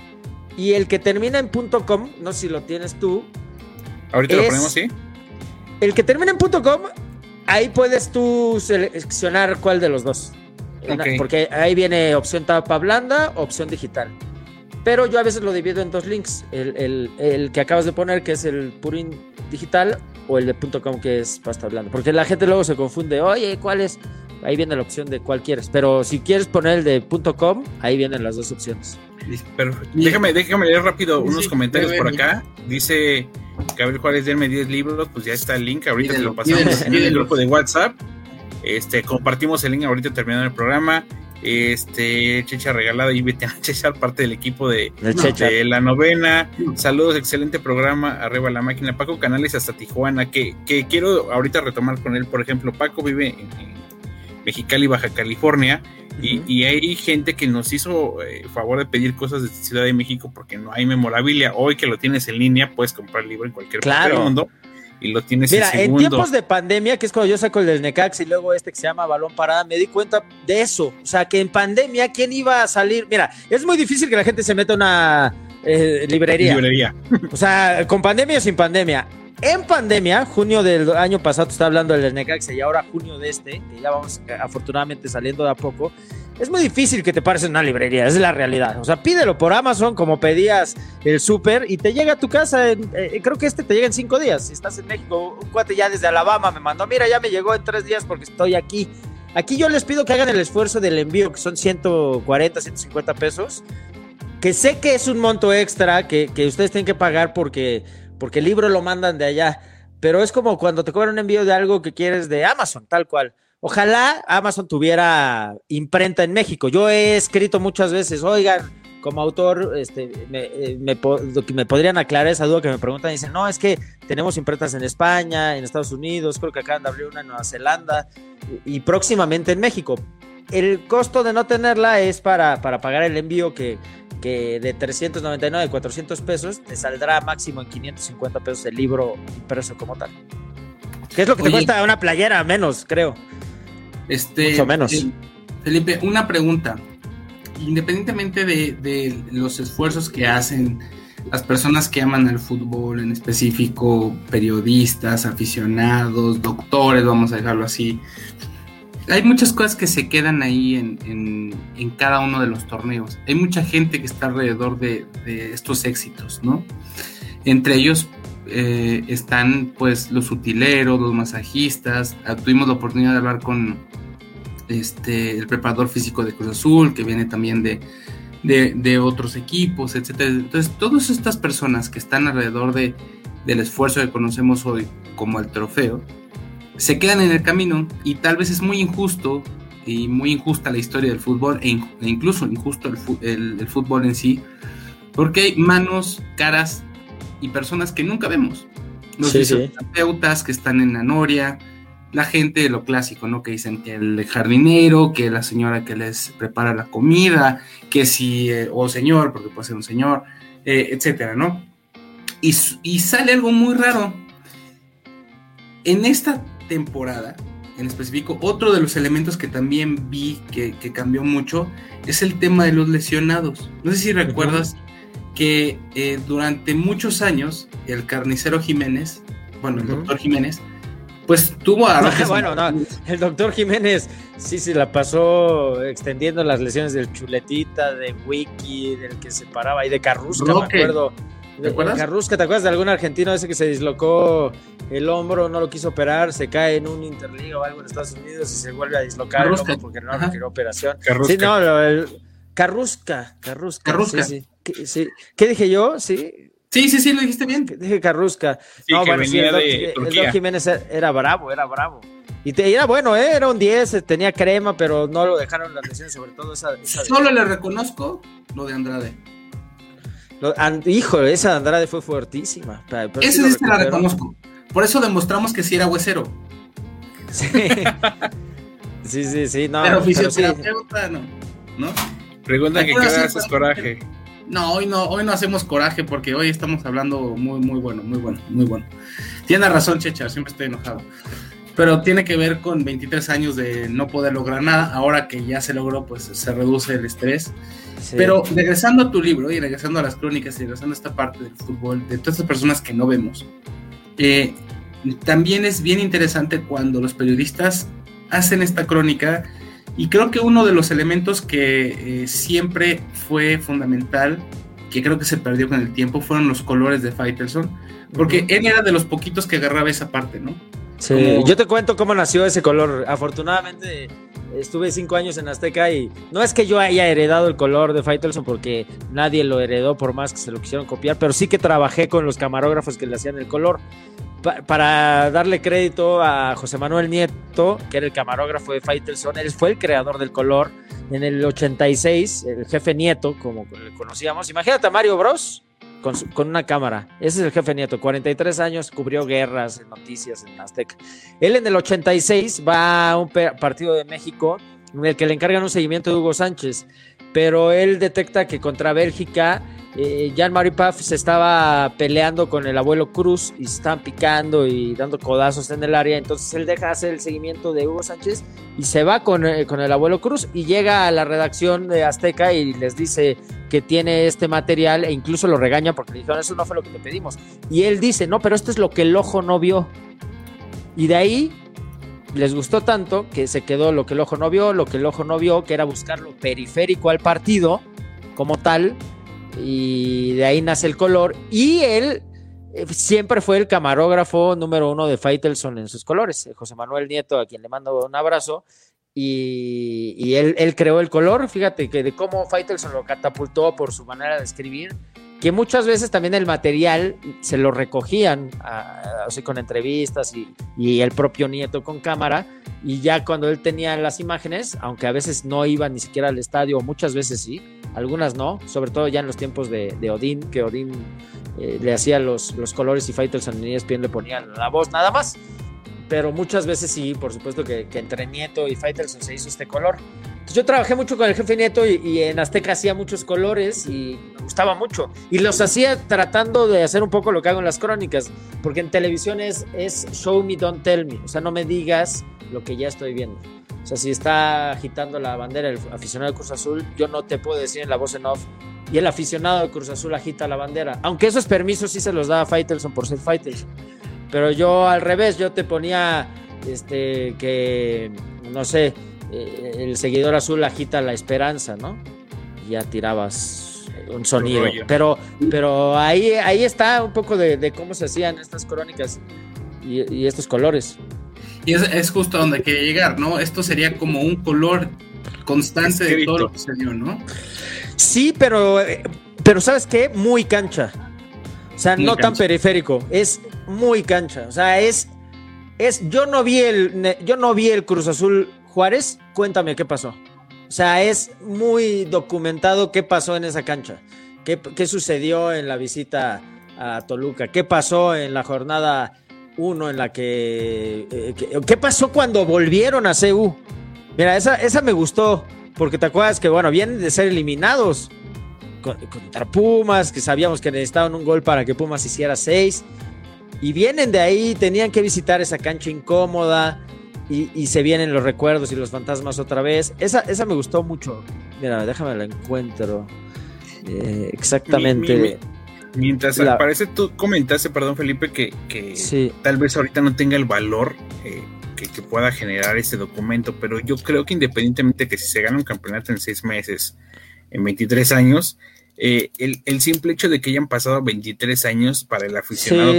Y el que termina en .com, no sé si lo tienes tú. Ahorita lo ponemos, sí. El que termina en .com, ahí puedes tú seleccionar cuál de los dos. Porque ahí viene opción tapa blanda, opción digital. Pero yo a veces lo divido en dos links. El, que acabas de poner, que es el Purin digital, o el de .com, que es pasta blanda. Porque la gente luego se confunde, oye, ¿cuál es? Ahí viene la opción de cuál quieres. Pero si quieres poner el de .com, ahí vienen las dos opciones. Perfecto. Déjame, déjame leer rápido unos comentarios por acá. Dice Gabriel Juárez, denme 10 libros, pues ya está el link, ahorita te lo pasamos en el grupo de WhatsApp. Este, compartimos el link ahorita terminando el programa. Este, Checha regalada y vete a Chechar, parte del equipo de, la novena. Saludos, excelente programa. Arriba la máquina. Paco Canales hasta Tijuana. Que, que quiero ahorita retomar con él. Por ejemplo, Paco vive en, Mexicali, Baja California y, hay gente que nos hizo eh, favor de pedir cosas de Ciudad de México porque no hay memorabilia. Hoy que lo tienes en línea, puedes comprar el libro en cualquier parte del mundo. Y lo tienes Mira, en, tiempos de pandemia, que es cuando yo saco el del Necax y luego este que se llama Balón Parada, me di cuenta de eso. O sea, que en pandemia, ¿quién iba a salir? Mira, es muy difícil que la gente se meta a una eh, librería. Librería. O sea, con pandemia o sin pandemia. En pandemia, junio del año pasado, estaba hablando del Necax y ahora junio de este, que ya vamos eh, afortunadamente saliendo de a poco, es muy difícil que te pares en una librería, es la realidad. O sea, pídelo por Amazon como pedías el súper y te llega a tu casa, en, eh, creo que este te llega en cinco días. Si estás en México, un cuate ya desde Alabama me mandó, mira, ya me llegó en tres días porque estoy aquí. Aquí yo les pido que hagan el esfuerzo del envío, que son 140, 150 pesos, que sé que es un monto extra que, que ustedes tienen que pagar porque porque el libro lo mandan de allá. Pero es como cuando te cobran un envío de algo que quieres de Amazon, tal cual. Ojalá Amazon tuviera imprenta en México. Yo he escrito muchas veces, oigan, como autor, este, me, eh, me, me, podrían aclarar esa duda que me preguntan. Dicen, no, es que tenemos imprentas en España, en Estados Unidos, creo que acaban de abrir una en Nueva Zelanda y, y próximamente en México. El costo de no tenerla es para, para pagar el envío que, que de 399 400 pesos te saldrá máximo en 550 pesos el libro impreso como tal. ¿Qué es lo que te cuesta una playera? Menos, creo. Este, Mucho menos. Felipe, una pregunta. Independientemente de, de, los esfuerzos que hacen las personas que aman el fútbol, en específico periodistas, aficionados, doctores, vamos a dejarlo así, hay muchas cosas que se quedan ahí en, cada uno de los torneos. Hay mucha gente que está alrededor de, estos éxitos, ¿no? Entre ellos eh, están pues los utileros, los masajistas. Ah, tuvimos la oportunidad de hablar con este, el preparador físico de Cruz Azul, que viene también de, de, otros equipos, etc. Entonces, todas estas personas que están alrededor de, del esfuerzo que conocemos hoy como el trofeo, se quedan en el camino y tal vez es muy injusto y muy injusta la historia del fútbol e, e incluso injusto el, fútbol en sí, porque hay manos, caras y personas que nunca vemos. Los terapeutas que están en la noria, la gente, lo clásico, ¿no? Que dicen que el jardinero, que la señora que les prepara la comida, que si, eh, o señor, porque puede ser un señor, eh, etcétera, ¿no? Y, y sale algo muy raro. En esta temporada, en específico, otro de los elementos que también vi que, cambió mucho es el tema de los lesionados. No sé si recuerdas que eh, durante muchos años el carnicero Jiménez, bueno, el doctor Jiménez, pues tuvo a... bueno, no, el doctor Jiménez sí se la pasó extendiendo las lesiones del chuletita, de Wiki, del que se paraba y de Carrusca, me acuerdo. ¿Te acuerdas? Carrusca, ¿te acuerdas de algún argentino ese que se dislocó el hombro, no lo quiso operar, se cae en un interliga o algo en Estados Unidos y se vuelve a dislocar el hombro porque no requirió operación? Carrusca. Sí, no, el, Carrusca, Carrusca. Carrusca. Sí, sí. ¿Qué, dije yo? Sí. Sí, sí, sí, lo dijiste bien. Dije Carrusca. no, bueno, sí, el, Doc, Jiménez era bravo, era bravo. Y te, era bueno, ¿eh? era un 10, tenía crema, pero no lo dejaron las lesiones, sobre todo esa. esa Solo le reconozco lo de Andrade. Hijo, esa de Andrade fue fuertísima. Esa sí, la reconozco. Por eso demostramos que sí era huesero. Sí. sí, sí, sí. No, pero fisioterapeuta no. ¿No? Pregunta que cada haces coraje. No, hoy no, hoy no hacemos coraje porque hoy estamos hablando muy, muy bueno, muy bueno, muy bueno. Tiene razón, Checha, siempre estoy enojado. Pero tiene que ver con 23 años de no poder lograr nada. Ahora que ya se logró, pues se reduce el estrés pero regresando a tu libro y regresando a las crónicas y regresando a esta parte del fútbol, de todas estas personas que no vemos, eh, también es bien interesante cuando los periodistas hacen esta crónica y creo que uno de los elementos que eh, siempre fue fundamental, que creo que se perdió con el tiempo, fueron los colores de Faitelson, porque él era de los poquitos que agarraba esa parte, ¿no? Sí, yo te cuento cómo nació ese color. Afortunadamente estuve cinco años en Azteca y no es que yo haya heredado el color de Faitelson porque nadie lo heredó por más que se lo quisieron copiar, pero sí que trabajé con los camarógrafos que le hacían el color. para darle crédito a José Manuel Nieto, que era el camarógrafo de Faitelson, él fue el creador del color. En el 86, el jefe Nieto, como le conocíamos. Imagínate a Mario Bros con, una cámara. Ese es el jefe Nieto, 43 años, cubrió guerras, noticias en Azteca. Él en el 86 va a un partido de México en el que le encargan un seguimiento de Hugo Sánchez, pero él detecta que contra Bélgica eh, Jan Maripaf se estaba peleando con el abuelo Cruz y se picando y dando codazos en el área. Entonces él deja hacer el seguimiento de Hugo Sánchez y se va con, eh, con el abuelo Cruz y llega a la redacción de Azteca y les dice que tiene este material e incluso lo regaña porque le dijeron eso no fue lo que te pedimos. Y él dice, no, pero esto es lo que el ojo no vio. Y de ahí les gustó tanto que se quedó lo que el ojo no vio, lo que el ojo no vio, que era buscar lo periférico al partido como tal, y de ahí nace el color, y él eh, siempre fue el camarógrafo número uno de Faitelson en sus colores, eh, José Manuel Nieto, a quien le mando un abrazo, y, él, él, creó el color, fíjate que de cómo Faitelson lo catapultó por su manera de escribir, que muchas veces también el material se lo recogían, así con entrevistas y, y, el propio Nieto con cámara, y ya cuando él tenía las imágenes, aunque a veces no iba ni siquiera al estadio, muchas veces sí, algunas no, sobre todo ya en los tiempos de, de Odín, que Odín eh, le hacía los, los colores y Faitelson en ESPN le ponían la voz nada más, pero muchas veces sí, por supuesto que, que entre Nieto y Faitelson se hizo este color. Pues yo trabajé mucho con el jefe Nieto y, en Azteca hacía muchos colores y me gustaba mucho. Y los hacía tratando de hacer un poco lo que hago en las crónicas, porque en televisión es, es show me, don't tell me. O sea, no me digas lo que ya estoy viendo. O sea, si está agitando la bandera el aficionado de Cruz Azul, yo no te puedo decir en la voz en off. Y el aficionado de Cruz Azul agita la bandera. Aunque esos permisos sí se los da a Faitelson por ser Faitelson. Pero yo al revés, yo te ponía este que, no sé, eh, el seguidor azul agita la esperanza, ¿no? ya tirabas un sonido. Pero, pero ahí, ahí está un poco de, cómo se hacían estas crónicas y, estos colores. Y es, justo a donde quería llegar, ¿no? Esto sería como un color constante de todo lo que se dio, ¿no? Sí, pero, pero ¿sabes qué? Muy cancha. O sea, no tan periférico, es muy cancha. O sea, es, es, yo no vi el, yo no vi el Cruz Azul Juárez, cuéntame qué pasó. O sea, es muy documentado qué pasó en esa cancha, qué, sucedió en la visita a Toluca, qué pasó en la jornada 1 en la que, eh, qué pasó cuando volvieron a CU. Mira, esa, esa me gustó, porque te acuerdas que, bueno, vienen de ser eliminados contra Pumas, que sabíamos que necesitaban un gol para que Pumas hiciera 6. Y vienen de ahí, tenían que visitar esa cancha incómoda, y, se vienen los recuerdos y los fantasmas otra vez. Esa, esa me gustó mucho. Mira, déjame la encuentro. Eh, exactamente. mientras aparece, tú comentaste, perdón Felipe, que, que tal vez ahorita no tenga el valor eh, que, que, pueda generar este documento, pero yo creo que independientemente de que si se gana un campeonato en seis meses, en 23 años, eh, el, simple hecho de que hayan pasado 23 años para el aficionado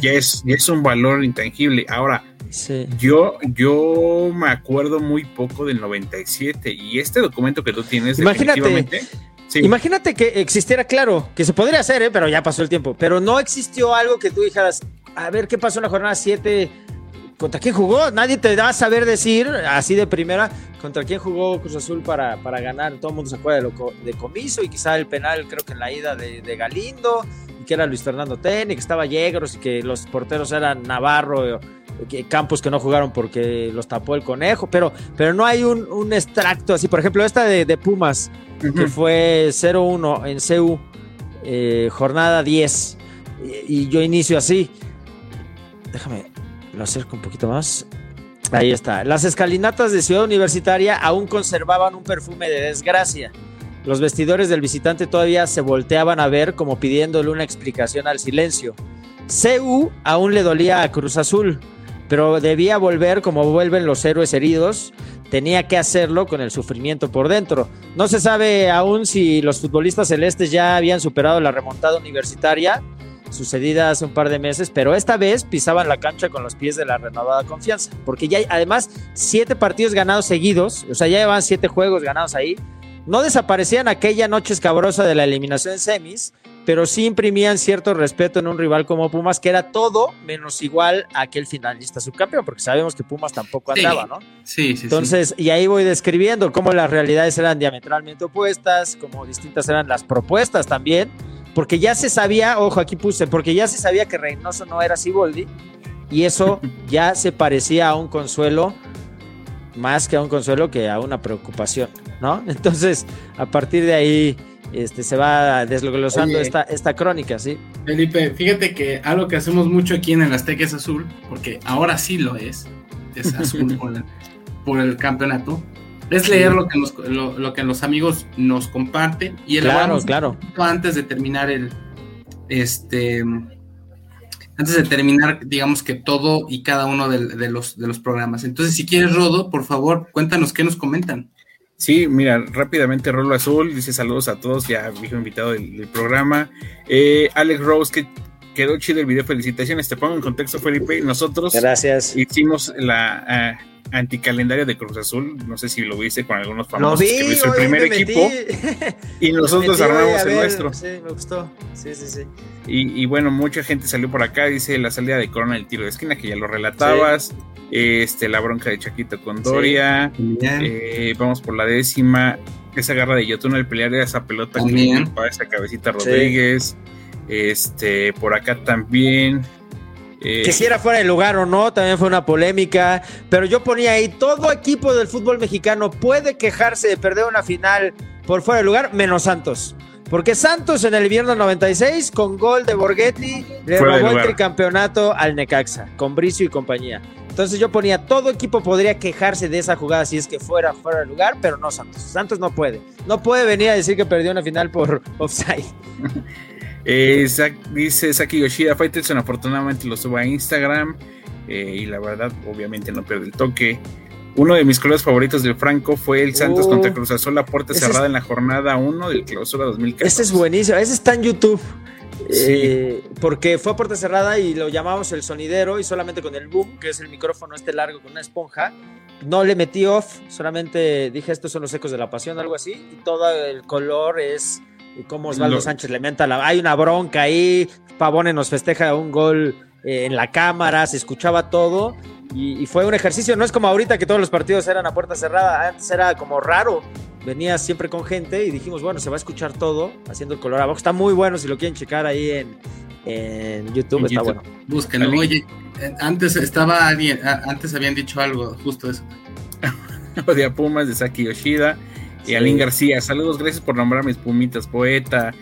ya, es, es un valor intangible. Ahora, yo, yo me acuerdo muy poco del 97 y este documento que tú tienes, imagínate, Imagínate que existiera, claro, que se podría hacer, ¿eh? pero ya pasó el tiempo, pero no existió algo que tú dijeras, a ver qué pasó en la jornada 7 ¿Contra quién jugó? Nadie te va a saber decir, así de primera, contra quién jugó Cruz Azul para, para ganar. Todo el mundo se acuerda de, lo, de Comiso y quizá el penal, creo que en la ida de, Galindo, que era Luis Fernando Ten, y que estaba Yegros, y que los porteros eran Navarro, que Campos que no jugaron porque los tapó el conejo, pero, pero no hay un, extracto así. Por ejemplo, esta de, Pumas, que fue 0-1 en CU, eh, jornada 10, y yo inicio así. Déjame, lo acerco un poquito más. Ahí está. Las escalinatas de Ciudad Universitaria aún conservaban un perfume de desgracia. Los vestidores del visitante todavía se volteaban a ver como pidiéndole una explicación al silencio. CU aún le dolía a Cruz Azul, pero debía volver como vuelven los héroes heridos. Tenía que hacerlo con el sufrimiento por dentro. No se sabe aún si los futbolistas celestes ya habían superado la remontada universitaria sucedida hace un par de meses, pero esta vez pisaban la cancha con los pies de la renovada confianza, porque ya hay además siete partidos ganados seguidos, o sea, ya llevan siete juegos ganados ahí. No desaparecían aquella noche escabrosa de la eliminación en semis, pero sí imprimían cierto respeto en un rival como Pumas, que era todo menos igual a aquel finalista subcampeón, porque sabemos que Pumas tampoco andaba, ¿no? Sí, sí. Entonces, y ahí voy describiendo cómo las realidades eran diametralmente opuestas, cómo distintas eran las propuestas también porque ya se sabía, ojo, aquí puse, porque ya se sabía que Reynoso no era Siboldi, y eso ya se parecía a un consuelo, más que a un consuelo que a una preocupación, ¿no? Entonces, a partir de ahí, este, se va desglosando esta, esta crónica, ¿sí? Felipe, fíjate que algo que hacemos mucho aquí en el Azteca es azul, porque ahora sí lo es, es azul por, el, campeonato, es leer lo que, lo, que los amigos nos comparten y claro, claro. antes de terminar el, este, antes de terminar, digamos que todo y cada uno de, los, de los programas. Entonces, si quieres, Rodo, por favor, cuéntanos qué nos comentan. Sí, mira, rápidamente Rolo Azul dice saludos a todos, ya dijo invitado del, programa. Eh, Alex Rose, que quedó chido el video, felicitaciones. Te pongo en contexto, Felipe. Nosotros Gracias. hicimos la uh, anticalendario de Cruz Azul. No sé si lo viste con algunos famosos que hizo el primer equipo. y nosotros armamos el nuestro. Sí, me gustó. Sí, sí, sí. Y, bueno, mucha gente salió por acá. Dice la salida de Corona el tiro de esquina, que ya lo relatabas. Este, la bronca de Chaquito con Doria. Eh, vamos por la décima. Esa garra de Yotun el pelear esa pelota para esa cabecita Rodríguez. Este, por acá también. Eh, que si era fuera de lugar o no, también fue una polémica. Pero yo ponía ahí: todo equipo del fútbol mexicano puede quejarse de perder una final por fuera de lugar, menos Santos. Porque Santos en el invierno 96, con gol de Borghetti, le robó el tricampeonato al Necaxa, con Bricio y compañía. Entonces yo ponía, todo equipo podría quejarse de esa jugada si es que fuera fuera de lugar, pero no Santos. Santos no puede. No puede venir a decir que perdió una final por offside. Eh, dice Saki Yoshida, Faitelson afortunadamente lo subo a Instagram eh, y la verdad obviamente no pierde el toque. Uno de mis colores favoritos del Franco fue el Santos uh. contra Cruz Azul, la puerta cerrada en la jornada 1 del clausura 2014. Ese es buenísimo, ese está en YouTube. Eh, porque fue a puerta cerrada y lo llamamos el sonidero y solamente con el boom, que es el micrófono este largo con una esponja, no le metí off, solamente dije estos son los ecos de la pasión, algo así, y todo el color es como Osvaldo Sánchez le menta la... Hay una bronca ahí, Pavone nos festeja un gol eh, en la cámara, se escuchaba todo y, fue un ejercicio, no es como ahorita que todos los partidos eran a puerta cerrada, antes era como raro, venía siempre con gente y dijimos, bueno, se va a escuchar todo haciendo el color abajo, está muy bueno si lo quieren checar ahí en, en YouTube, está bueno. Búsquenlo, oye, antes estaba alguien, antes habían dicho algo, justo eso. Odia Pumas de Saki Yoshida y Alín García, saludos, gracias por nombrar mis pumitas, poeta.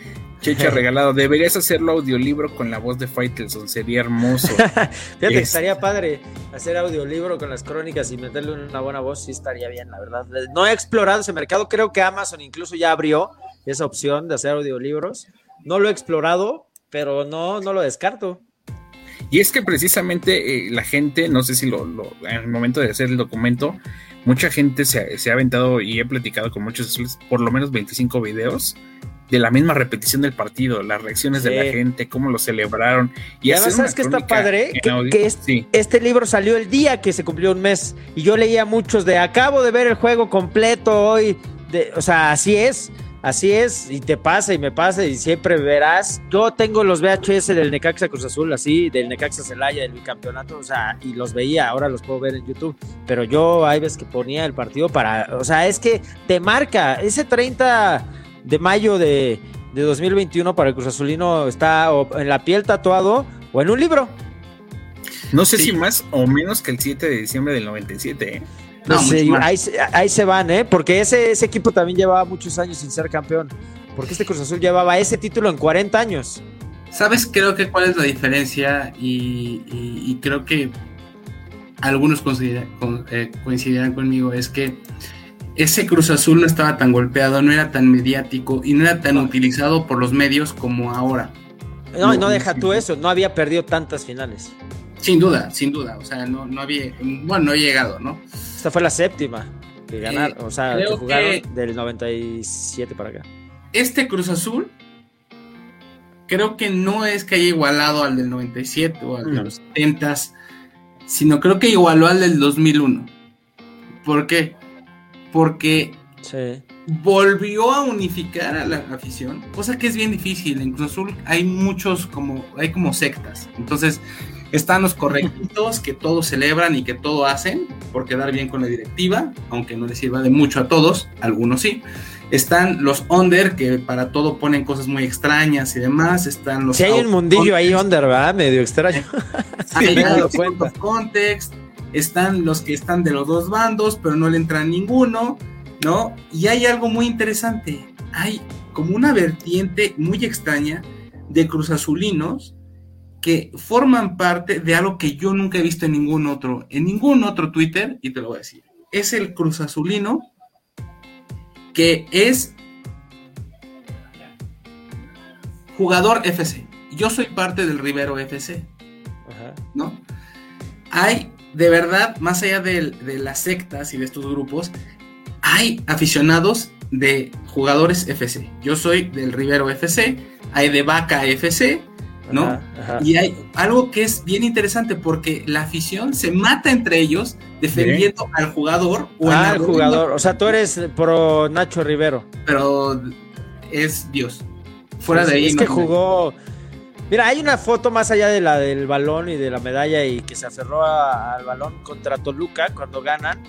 Checha regalado, deberías hacerlo audiolibro con la voz de Faitelson, sería hermoso. Fíjate, estaría padre hacer audiolibro con las crónicas y meterle una buena voz, sí estaría bien, la verdad. No he explorado ese mercado, creo que Amazon incluso ya abrió esa opción de hacer audiolibros. No lo he explorado, pero no, no lo descarto. Y es que precisamente eh, la gente, no sé si lo, en el momento de hacer el documento, mucha gente se, se, ha aventado y he platicado con muchos, por lo menos 25 videos de la misma repetición del partido, las reacciones de la gente, cómo lo celebraron. Y, además, ¿sabes que está padre? Que, este, libro salió el día que se cumplió un mes y yo leía muchos de acabo de ver el juego completo hoy, de, o sea, así es. Así es, y te pasa y me pasa y siempre verás. Yo tengo los VHS del Necaxa Cruz Azul, así, del Necaxa Celaya, del bicampeonato, o sea, y los veía, ahora los puedo ver en YouTube. Pero yo hay veces que ponía el partido para, o sea, es que te marca, ese 30 de mayo de, 2021 para el Cruz Azulino está en la piel tatuado o en un libro. No sé si más o menos que el 7 de diciembre del 97, ¿eh? No, ahí, se van, ¿eh? Porque ese, ese equipo también llevaba muchos años sin ser campeón. Porque este Cruz Azul llevaba ese título en 40 años. ¿Sabes? Creo que cuál es la diferencia y, creo que algunos eh, coincidirán conmigo, es que ese Cruz Azul no estaba tan golpeado, no era tan mediático y no era tan utilizado por los medios como ahora. No, no, no deja tú eso, no había perdido tantas finales. Sin duda, sin duda. O sea, no, no había. Bueno, no he llegado, ¿no? Esta fue la séptima que ganaron. o sea, que jugaron del 97 para acá. Este Cruz Azul. Creo que no es que haya igualado al del 97 o al de los 70, sino creo que igualó al del 2001. ¿Por qué? Porque volvió a unificar a la afición, cosa que es bien difícil. En Cruz Azul hay muchos como, hay como sectas. Entonces, están los correctitos que todos celebran y que todo hacen por quedar bien con la directiva, aunque no les sirva de mucho a todos, algunos sí. Están los under que para todo ponen cosas muy extrañas y demás. Están los. Si hay un mundillo ahí under, ¿verdad? Medio extraño. sí, los context. Están los que están de los dos bandos, pero no le entran ninguno, ¿no? Y hay algo muy interesante. Hay como una vertiente muy extraña de cruzazulinos que forman parte de algo que yo nunca he visto en ningún otro, en ningún otro Twitter, y te lo voy a decir. Es el cruzazulino que es jugador FC. Yo soy parte del Rivero FC. ¿No? Hay, de verdad, más allá de, de las sectas y de estos grupos, hay aficionados de jugadores FC. Yo soy del Rivero FC, hay de Vaca FC, ¿no? Y hay algo que es bien interesante porque la afición se mata entre ellos defendiendo al jugador o ah, al jugador. O sea, tú eres pro Nacho Rivero. Pero es Dios. Fuera pues de ahí. Es que jugó. Mira, hay una foto más allá de la del balón y de la medalla y que se aferró al balón contra Toluca cuando ganan,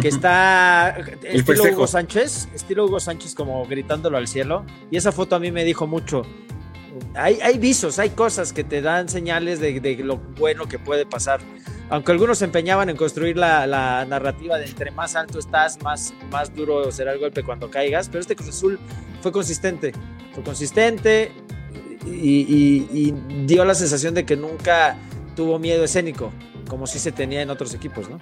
que está estilo Hugo Sánchez, estilo Hugo Sánchez como gritándolo al cielo. Y esa foto a mí me dijo mucho. Hay, visos, hay cosas que te dan señales de, lo bueno que puede pasar. Aunque algunos se empeñaban en construir la, narrativa de entre más alto estás, más, más duro será el golpe cuando caigas, pero este Cruz Azul fue consistente, fue consistente, y, dio la sensación de que nunca tuvo miedo escénico, como si se tenía en otros equipos, ¿no?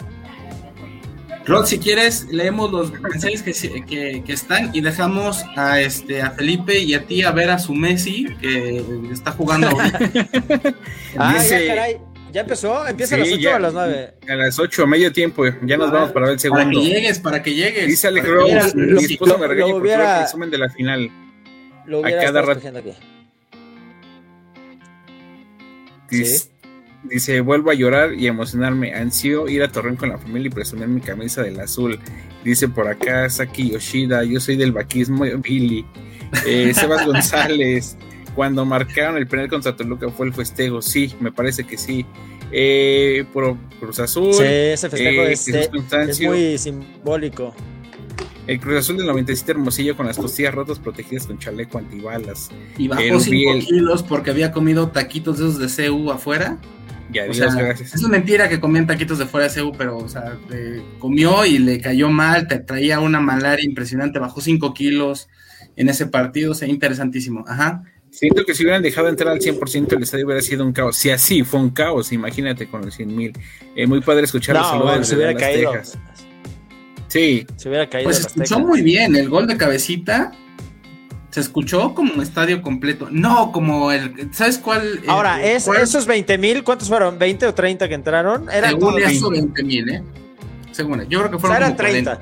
Rod, si quieres, leemos los mensajes que, están y dejamos a este a Felipe y a ti a ver a su Messi que está jugando ah, ya, caray. ¿Ya empezó? ¿Empieza a las 8 o a las 9? A las 8, a medio tiempo. Ya nos vamos para ver el segundo. Para que llegues, para que llegues. Dice Alex Rose, mi esposo me regaña por el resumen de la final. Lo a cada rato. Aquí. Dice, vuelvo a llorar y emocionarme. Ansío ir a Torreón con la familia y presumir mi camisa del azul. Dice por acá Saki Yoshida, yo soy del vaquismo Billy. Eh, Sebas González, cuando marcaron el penal contra Toluca fue el festejo. Sí, me parece que sí. Eh, por Cruz Azul. Sí, ese festejo eh, es muy simbólico. El Cruz Azul del 97 Hermosillo con las costillas rotas protegidas con chaleco antibalas. Y bajó 5 kilos porque había comido taquitos de esos de CU afuera. Ya, o sea, gracias. Es mentira que comían taquitos de fuera de CU, pero, o sea, comió y le cayó mal, te traía una malaria impresionante, bajó 5 kilos en ese partido, o sea, interesantísimo. Ajá. Siento que si hubieran dejado entrar al 100% el estadio hubiera sido un caos. Si así fue un caos, imagínate con los 100 mil. Eh, muy padre escuchar los saludos de las caído. Sí. Se hubiera caído. Pues se escuchó muy bien. El gol de cabecita se escuchó como un estadio completo. No, como el. ¿Sabes cuál? Ahora, es, esos 20 mil, ¿cuántos fueron? ¿20 o 30 que entraron? Eran Según eso, 20 mil, ¿eh? Según, yo creo que fueron. O eran 30.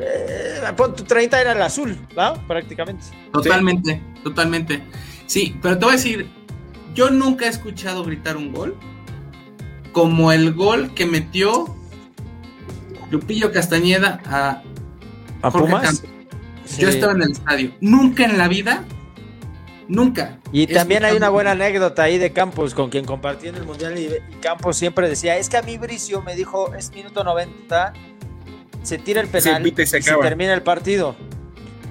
Eh, 30 era el azul, ¿no? Prácticamente. Totalmente, totalmente. Sí, pero te voy a decir, yo nunca he escuchado gritar un gol como el gol que metió Lupillo Castañeda a, ¿A Pumas. Yo estaba en el estadio. Nunca en la vida, nunca. Y también hay una buena anécdota ahí de Campos, con quien compartí en el Mundial. Y, Campos siempre decía: Es que a mí Bricio me dijo, es minuto 90, se tira el penal y se, termina el partido.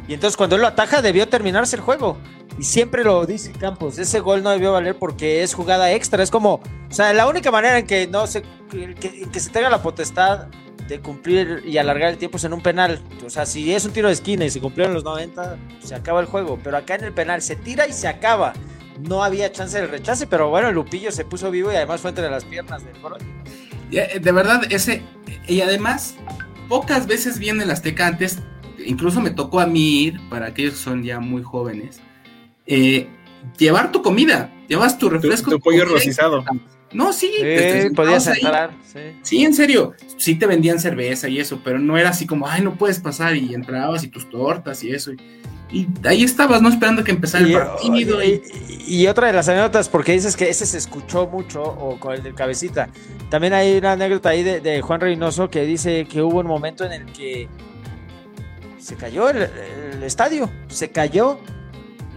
Y entonces cuando él lo ataja, debió terminarse el juego. Y siempre lo dice Campos, ese gol no debió valer porque es jugada extra. Es como, o sea, la única manera en que no se, que se tenga la potestad de cumplir y alargar el tiempo es en un penal. O sea, si es un tiro de esquina y se cumplieron los 90, se acaba el juego. Pero acá en el penal se tira y se acaba. No había chance del rechace, pero bueno, el Lupillo se puso vivo y además fue entre las piernas del eh, De verdad, ese. Y además, pocas veces viene el Azteca antes. Incluso me tocó a mí ir, para aquellos que son ya muy jóvenes, eh, llevar tu comida. Llevas tu refresco. Tu, pollo rocizado. No, sí, podías entrar. Sí. en serio, sí te vendían cerveza y eso, pero no era así como, ay, no puedes pasar y entrabas y tus tortas y eso. Y, ahí estabas, ¿no? Esperando que empezara el partido. Y, otra de las anécdotas, porque dices que ese se escuchó mucho, o con el del cabecita. También hay una anécdota ahí de, Juan Reynoso que dice que hubo un momento en el que se cayó el estadio, se cayó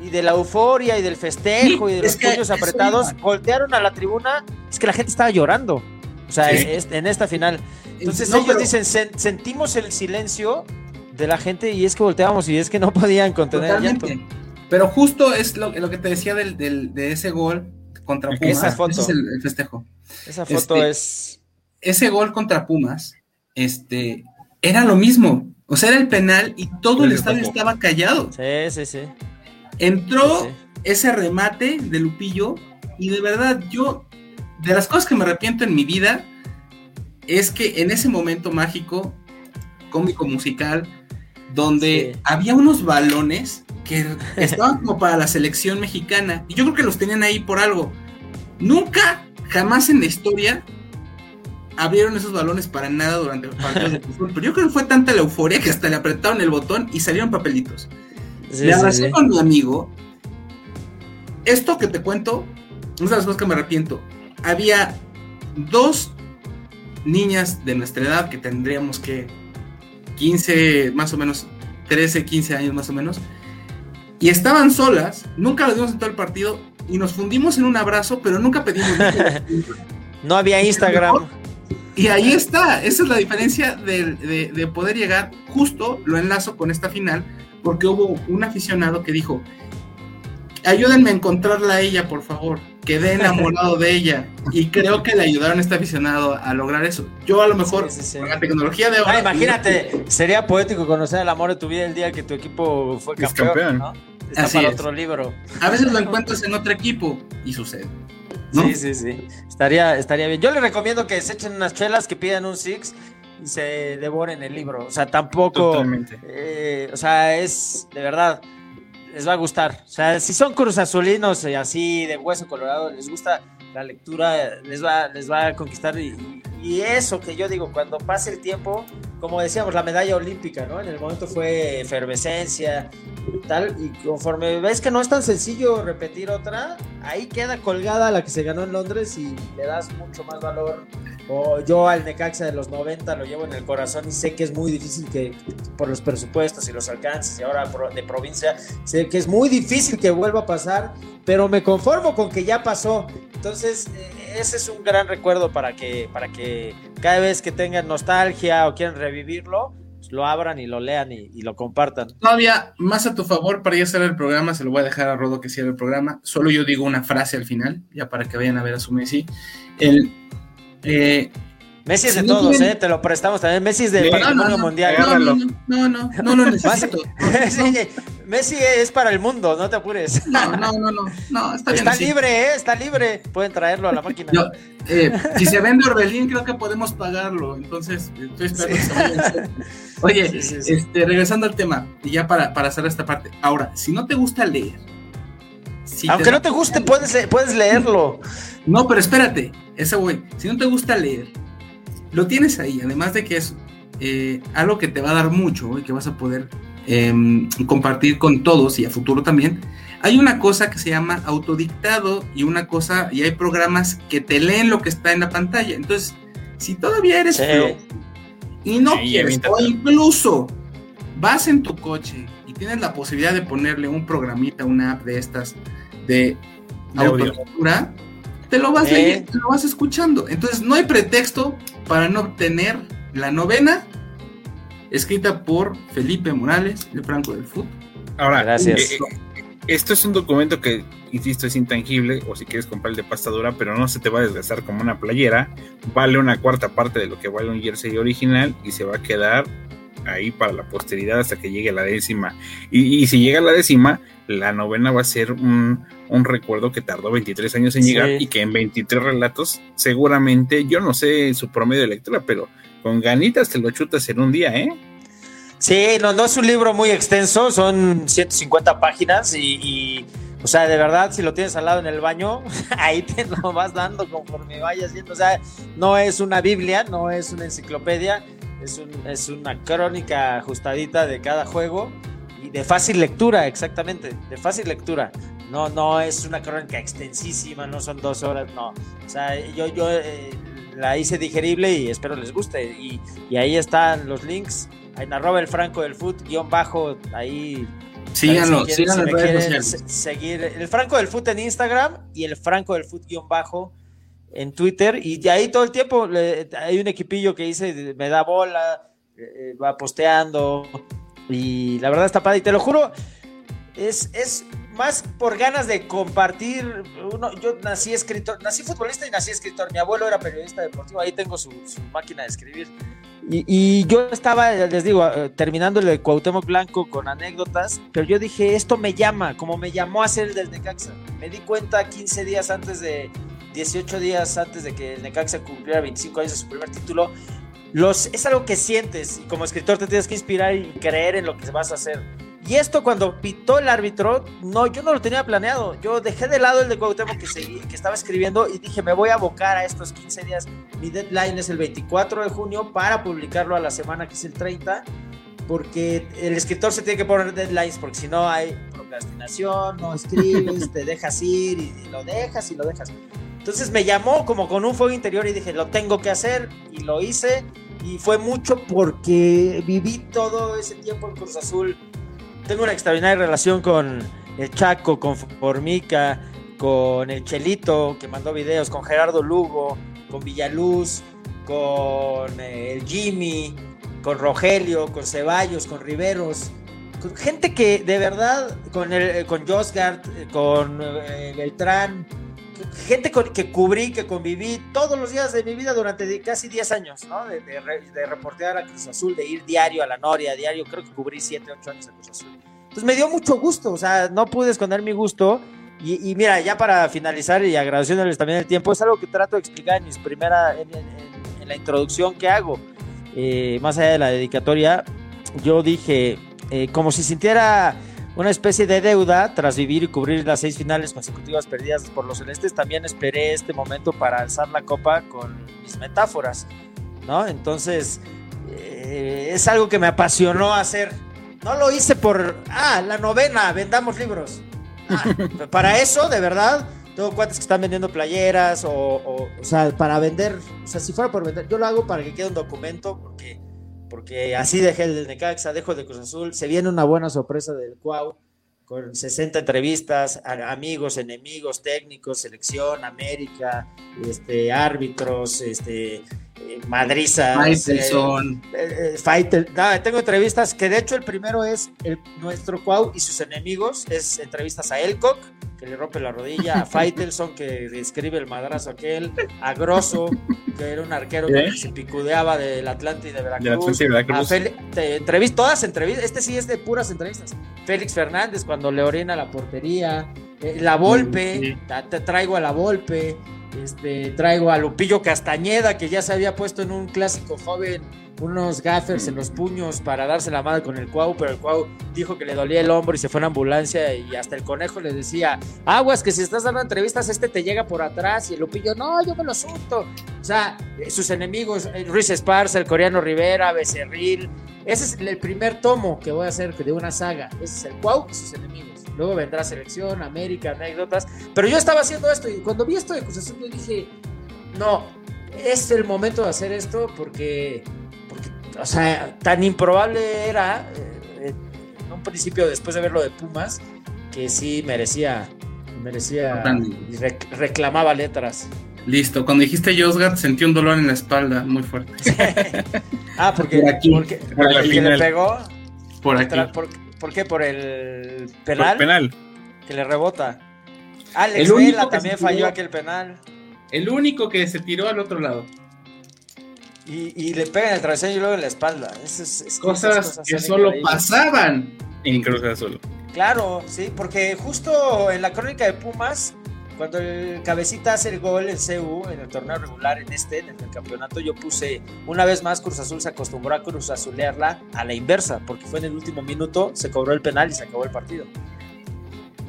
y de la euforia y del festejo y de los puños apretados, voltearon a la tribuna, es que la gente estaba llorando. O sea, en esta final. Entonces ellos dicen, sentimos el silencio de la gente y es que volteamos y es que no podían contener el llanto. Pero justo es lo, que te decía del, de ese gol contra Pumas. Esa foto. Ese es el, festejo. Esa foto este, es... Ese gol contra Pumas, este, era lo mismo. O sea, era el penal y todo el estadio estaba callado. Sí, sí, sí. Entró ese remate de Lupillo y de verdad yo, de las cosas que me arrepiento en mi vida, es que en ese momento mágico, cómico musical, donde había unos balones que estaban como para la selección mexicana, y yo creo que los tenían ahí por algo. Nunca, jamás en la historia abrieron esos balones para nada durante el partido de fútbol, pero yo creo que fue tanta la euforia que hasta le apretaron el botón y salieron papelitos. Le abracé con mi amigo. Esto que te cuento, una de las cosas que me arrepiento. Había dos niñas de nuestra edad que tendríamos que 15, más o menos, 13, 15 años más o menos, y estaban solas, nunca las vimos en todo el partido y nos fundimos en un abrazo, pero nunca pedimos. no había Instagram. Y ahí está, esa es la diferencia de, de, poder llegar, justo lo enlazo con esta final, porque hubo un aficionado que dijo, ayúdenme a encontrarla a ella, por favor, quedé enamorado de ella. Y creo que le ayudaron a este aficionado a lograr eso. Yo a lo mejor, con la tecnología de ahora... Ah, imagínate, sería poético conocer el amor de tu vida el día que tu equipo fue campeón, ¿no? Está para otro libro. A veces lo encuentras en otro equipo y sucede. Sí, sí, sí. Estaría, estaría bien. Yo le recomiendo que se echen unas chelas, que pidan un six y se devoren el libro. O sea, tampoco. Eh, o sea, es de verdad. Les va a gustar. O sea, si son cruzazulinos y así de hueso colorado, les gusta la lectura, les va, les va a conquistar. Y, y eso que yo digo, cuando pase el tiempo, como decíamos, la medalla olímpica, ¿no? En el momento fue efervescencia, tal, y conforme ves que no es tan sencillo repetir otra, ahí queda colgada la que se ganó en Londres y le das mucho más valor. Yo al Necaxa de los 90 lo llevo en el corazón y sé que es muy difícil que, por los presupuestos y los alcances, y ahora de provincia, sé que es muy difícil que vuelva a pasar, pero me conformo con que ya pasó. Entonces, eh, ese es un gran recuerdo para que, para que cada vez que tengan nostalgia o quieran revivirlo, pues, lo abran y lo lean y, lo compartan. Todavía más a tu favor, para ya hacer el programa, se lo voy a dejar a Rodo que cierre el programa. Solo yo digo una frase al final, ya para que vayan a ver a su Messi. El, eh, Messi es de todos, ¿eh? Te lo prestamos también. Messi es del patrimonio mundial. No, no, no, no, no, lo necesito. Messi es para el mundo, no te apures. No, no, no, no, no está, está libre, ¿eh? Está libre. Pueden traerlo a la máquina. eh, si se vende Orbelín, creo que podemos pagarlo. Entonces, estoy esperando. Oye, Este, regresando al tema, y ya para, para hacer esta parte. Ahora, si no te gusta leer. Aunque no te guste, puedes, puedes leerlo. No, pero espérate, ese güey. Si no te gusta leer, lo tienes ahí, además de que es eh, algo que te va a dar mucho y que vas a poder em, compartir con todos y a futuro también. Hay una cosa que se llama autodictado y una cosa, y hay programas que te leen lo que está en la pantalla. Entonces, si todavía eres y no quieres, o incluso vas en tu coche y tienes la posibilidad de ponerle un programita, una app de estas de, autolectura, te lo vas leyendo, te lo vas escuchando. Entonces, no hay pretexto para no obtener la novena, escrita por Felipe Morales, de Franco del Fútbol. Ahora, Gracias. Eh, eh, esto es un documento que, insisto, es intangible, o si quieres comprar el de pasta dura, pero no se te va a desgastar como una playera. Vale una cuarta parte de lo que vale un jersey original y se va a quedar ahí para la posteridad hasta que llegue la décima. Y, si llega la décima, la novena va a ser un, recuerdo que tardó 23 años en llegar y que en 23 relatos, seguramente, yo no sé su promedio de lectura, pero con ganitas te lo chutas en un día, ¿eh? Sí, no, no es un libro muy extenso, son 150 páginas y, o sea, de verdad, si lo tienes al lado en el baño, ahí te lo vas dando conforme vayas viendo. O sea, no es una Biblia, no es una enciclopedia, es, una crónica ajustadita de cada juego y de fácil lectura, exactamente, de fácil lectura. No, no es una crónica extensísima, no son dos horas, no. O sea, yo, yo eh, la hice digerible y espero les guste. Y, ahí están los links. En arroba el franco del foot, guion bajo, ahí. Síganlo, síganlo seguir el Franco del Foot en Instagram y el Franco del Foot guion bajo en Twitter y de ahí todo el tiempo hay un equipillo que dice, me da bola, eh, va posteando y la verdad está padre y te lo juro, es, es más por ganas de compartir, uno, yo nací escritor, nací futbolista y nací escritor, mi abuelo era periodista deportivo, ahí tengo su, máquina de escribir Y, yo estaba, les digo, eh, terminando el de Cuauhtémoc Blanco con anécdotas, pero yo dije, esto me llama, como me llamó a ser el del Necaxa. Me di cuenta 15 días antes de, 18 días antes de que el Necaxa cumpliera 25 años de su primer título. Los, es algo que sientes y como escritor te tienes que inspirar y creer en lo que vas a hacer. Y esto cuando pitó el árbitro, no, yo no lo tenía planeado. Yo dejé de lado el de Cuauhtémoc que, seguí, que estaba escribiendo y dije, me voy a abocar a estos 15 días. Mi deadline es el 24 de junio para publicarlo a la semana que es el 30, porque el escritor se tiene que poner deadlines, porque si no hay procrastinación, no escribes, te dejas ir y lo dejas y lo dejas. Entonces me llamó como con un fuego interior y dije, lo tengo que hacer y lo hice. Y fue mucho porque viví todo ese tiempo en Cruz Azul tengo una extraordinaria relación con el Chaco, con Formica, con el Chelito, que mandó videos, con Gerardo Lugo, con Villaluz, con eh, el Jimmy, con Rogelio, con Ceballos, con Riveros, con gente que de verdad, con, el, eh, con eh, con Beltrán, gente que cubrí, que conviví todos los días de mi vida durante casi 10 años, ¿no? De, de, reportear a Cruz Azul, de ir diario a la Noria, diario, creo que cubrí 7, 8 años en Cruz Azul. Entonces me dio mucho gusto, o sea, no pude esconder mi gusto. Y, mira, ya para finalizar y agradeciéndoles también el tiempo, es algo que trato de explicar en, mis primera, en, la introducción que hago. Eh, más allá de la dedicatoria, yo dije, eh, como si sintiera una especie de deuda tras vivir y cubrir las seis finales consecutivas perdidas por los celestes, también esperé este momento para alzar la copa con mis metáforas, ¿no? Entonces, eh, es algo que me apasionó hacer. No lo hice por, ah, la novena, vendamos libros. Ah, para eso, de verdad, tengo cuates que están vendiendo playeras o, o, o sea, para vender, o sea, si fuera por vender, yo lo hago para que quede un documento porque porque así dejé el Necaxa, dejo de Cruz Azul, se viene una buena sorpresa del Cuau, con 60 entrevistas, amigos, enemigos, técnicos, selección, América, este, árbitros, este, eh, madrizas. Faitelson. Eh, eh, tengo entrevistas que de hecho el primero es el, nuestro Cuau y sus enemigos, es entrevistas a Elcock, que le rompe la rodilla, a Faitelson, que describe el madrazo aquel, a Grosso, que era un arquero que se picudeaba del Atlante y de Veracruz. De Veracruz. entrevist, todas entrevistas, este sí es de puras entrevistas. Félix Fernández cuando le orina la portería, eh, la Volpe, te traigo a la Volpe, este, traigo a Lupillo Castañeda, que ya se había puesto en un clásico joven unos gaffers en los puños para darse la madre con el Cuau, pero el Cuau dijo que le dolía el hombro y se fue a ambulancia y hasta el conejo le decía, aguas que si estás dando entrevistas este te llega por atrás y el Lupillo, no, yo me lo suelto. O sea, eh, sus enemigos, eh, Ruiz Esparza, el coreano Rivera, Becerril, ese es el primer tomo que voy a hacer de una saga, ese es el Cuau y sus enemigos. Luego vendrá selección, América, anécdotas, pero yo estaba haciendo esto y cuando vi esto de Cruz yo dije, no, es el momento de hacer esto porque o sea, tan improbable era eh, en un principio después de ver lo de Pumas que sí merecía, merecía y reclamaba letras. Listo, cuando dijiste Josgat sentí un dolor en la espalda muy fuerte. ah, porque, por aquí, el que le pegó. Por aquí. Por, qué? ¿Por el penal? penal. Que le rebota. Alex Vela también falló aquel penal. El único que se tiró al otro lado. Y, le pegan el travesaño y luego en la espalda. cosas, que solo pasaban en Cruz Azul. Claro, sí, porque justo en la crónica de Pumas, cuando el cabecita hace el gol en CU, en el torneo regular, en este, en el campeonato, yo puse, una vez más Cruz Azul se acostumbró a Cruz Azulearla a la inversa, porque fue en el último minuto, se cobró el penal y se acabó el partido.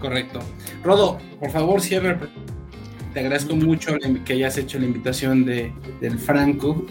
Correcto. Rodo, por favor, cierre te agradezco mucho que hayas hecho la invitación de, del Franco.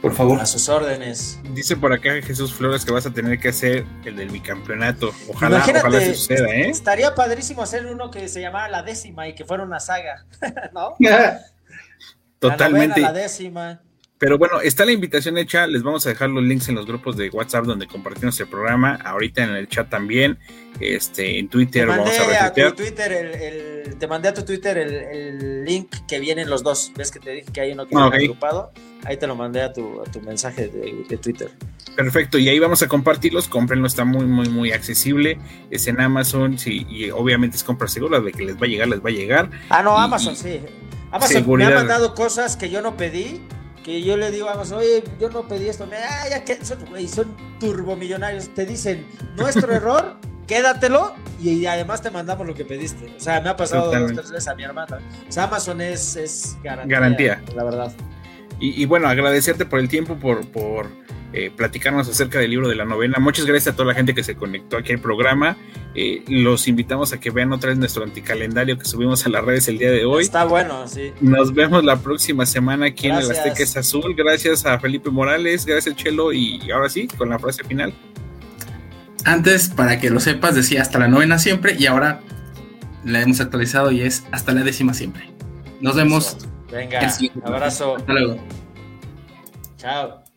Por favor. A sus órdenes. Dice por acá Jesús Flores que vas a tener que hacer el del bicampeonato. Ojalá, ojalá se suceda, ¿eh? Estaría padrísimo hacer uno que se llamara La Décima y que fuera una saga, ¿no? Totalmente. La, la décima. Pero bueno, está la invitación hecha. Les vamos a dejar los links en los grupos de WhatsApp donde compartimos el programa. Ahorita en el chat también. Este, en Twitter vamos a, a tu Twitter el, Te mandé a tu Twitter el, link que vienen los dos. ¿Ves que te dije que hay uno que está agrupado? Ahí te lo mandé a tu, a tu mensaje de, Twitter. Perfecto, y ahí vamos a compartirlos. Cómprenlo, está muy, muy, muy accesible. Es en Amazon, sí, y obviamente es compra segura de que les va a llegar, les va a llegar. Ah, no, Amazon, sí. Amazon me ha mandado cosas que yo no pedí que yo le digo a Amazon, oye, yo no pedí esto, me, ah, ya que son, güey, son turbomillonarios, te dicen, nuestro error, quédatelo y además te mandamos lo que pediste. O sea, me ha pasado Totalmente. dos, tres veces a mi hermana. O sea, Amazon es, es garantía, Garantía. La verdad. Y, y bueno, agradecerte por el tiempo, por, por eh, platicarnos acerca del libro de la novena. Muchas gracias a toda la gente que se conectó aquí al programa. Eh, los invitamos a que vean otra vez nuestro anticalendario que subimos a las redes el día de hoy. Está bueno, sí. Nos vemos la próxima semana aquí en el. Azteca es Azul. Gracias a Felipe Morales, gracias Chelo y ahora sí, con la frase final. Antes, para que lo sepas, decía hasta la novena siempre y ahora la hemos actualizado y es hasta la décima siempre. Nos vemos. Venga, abrazo. Hasta luego. Chao.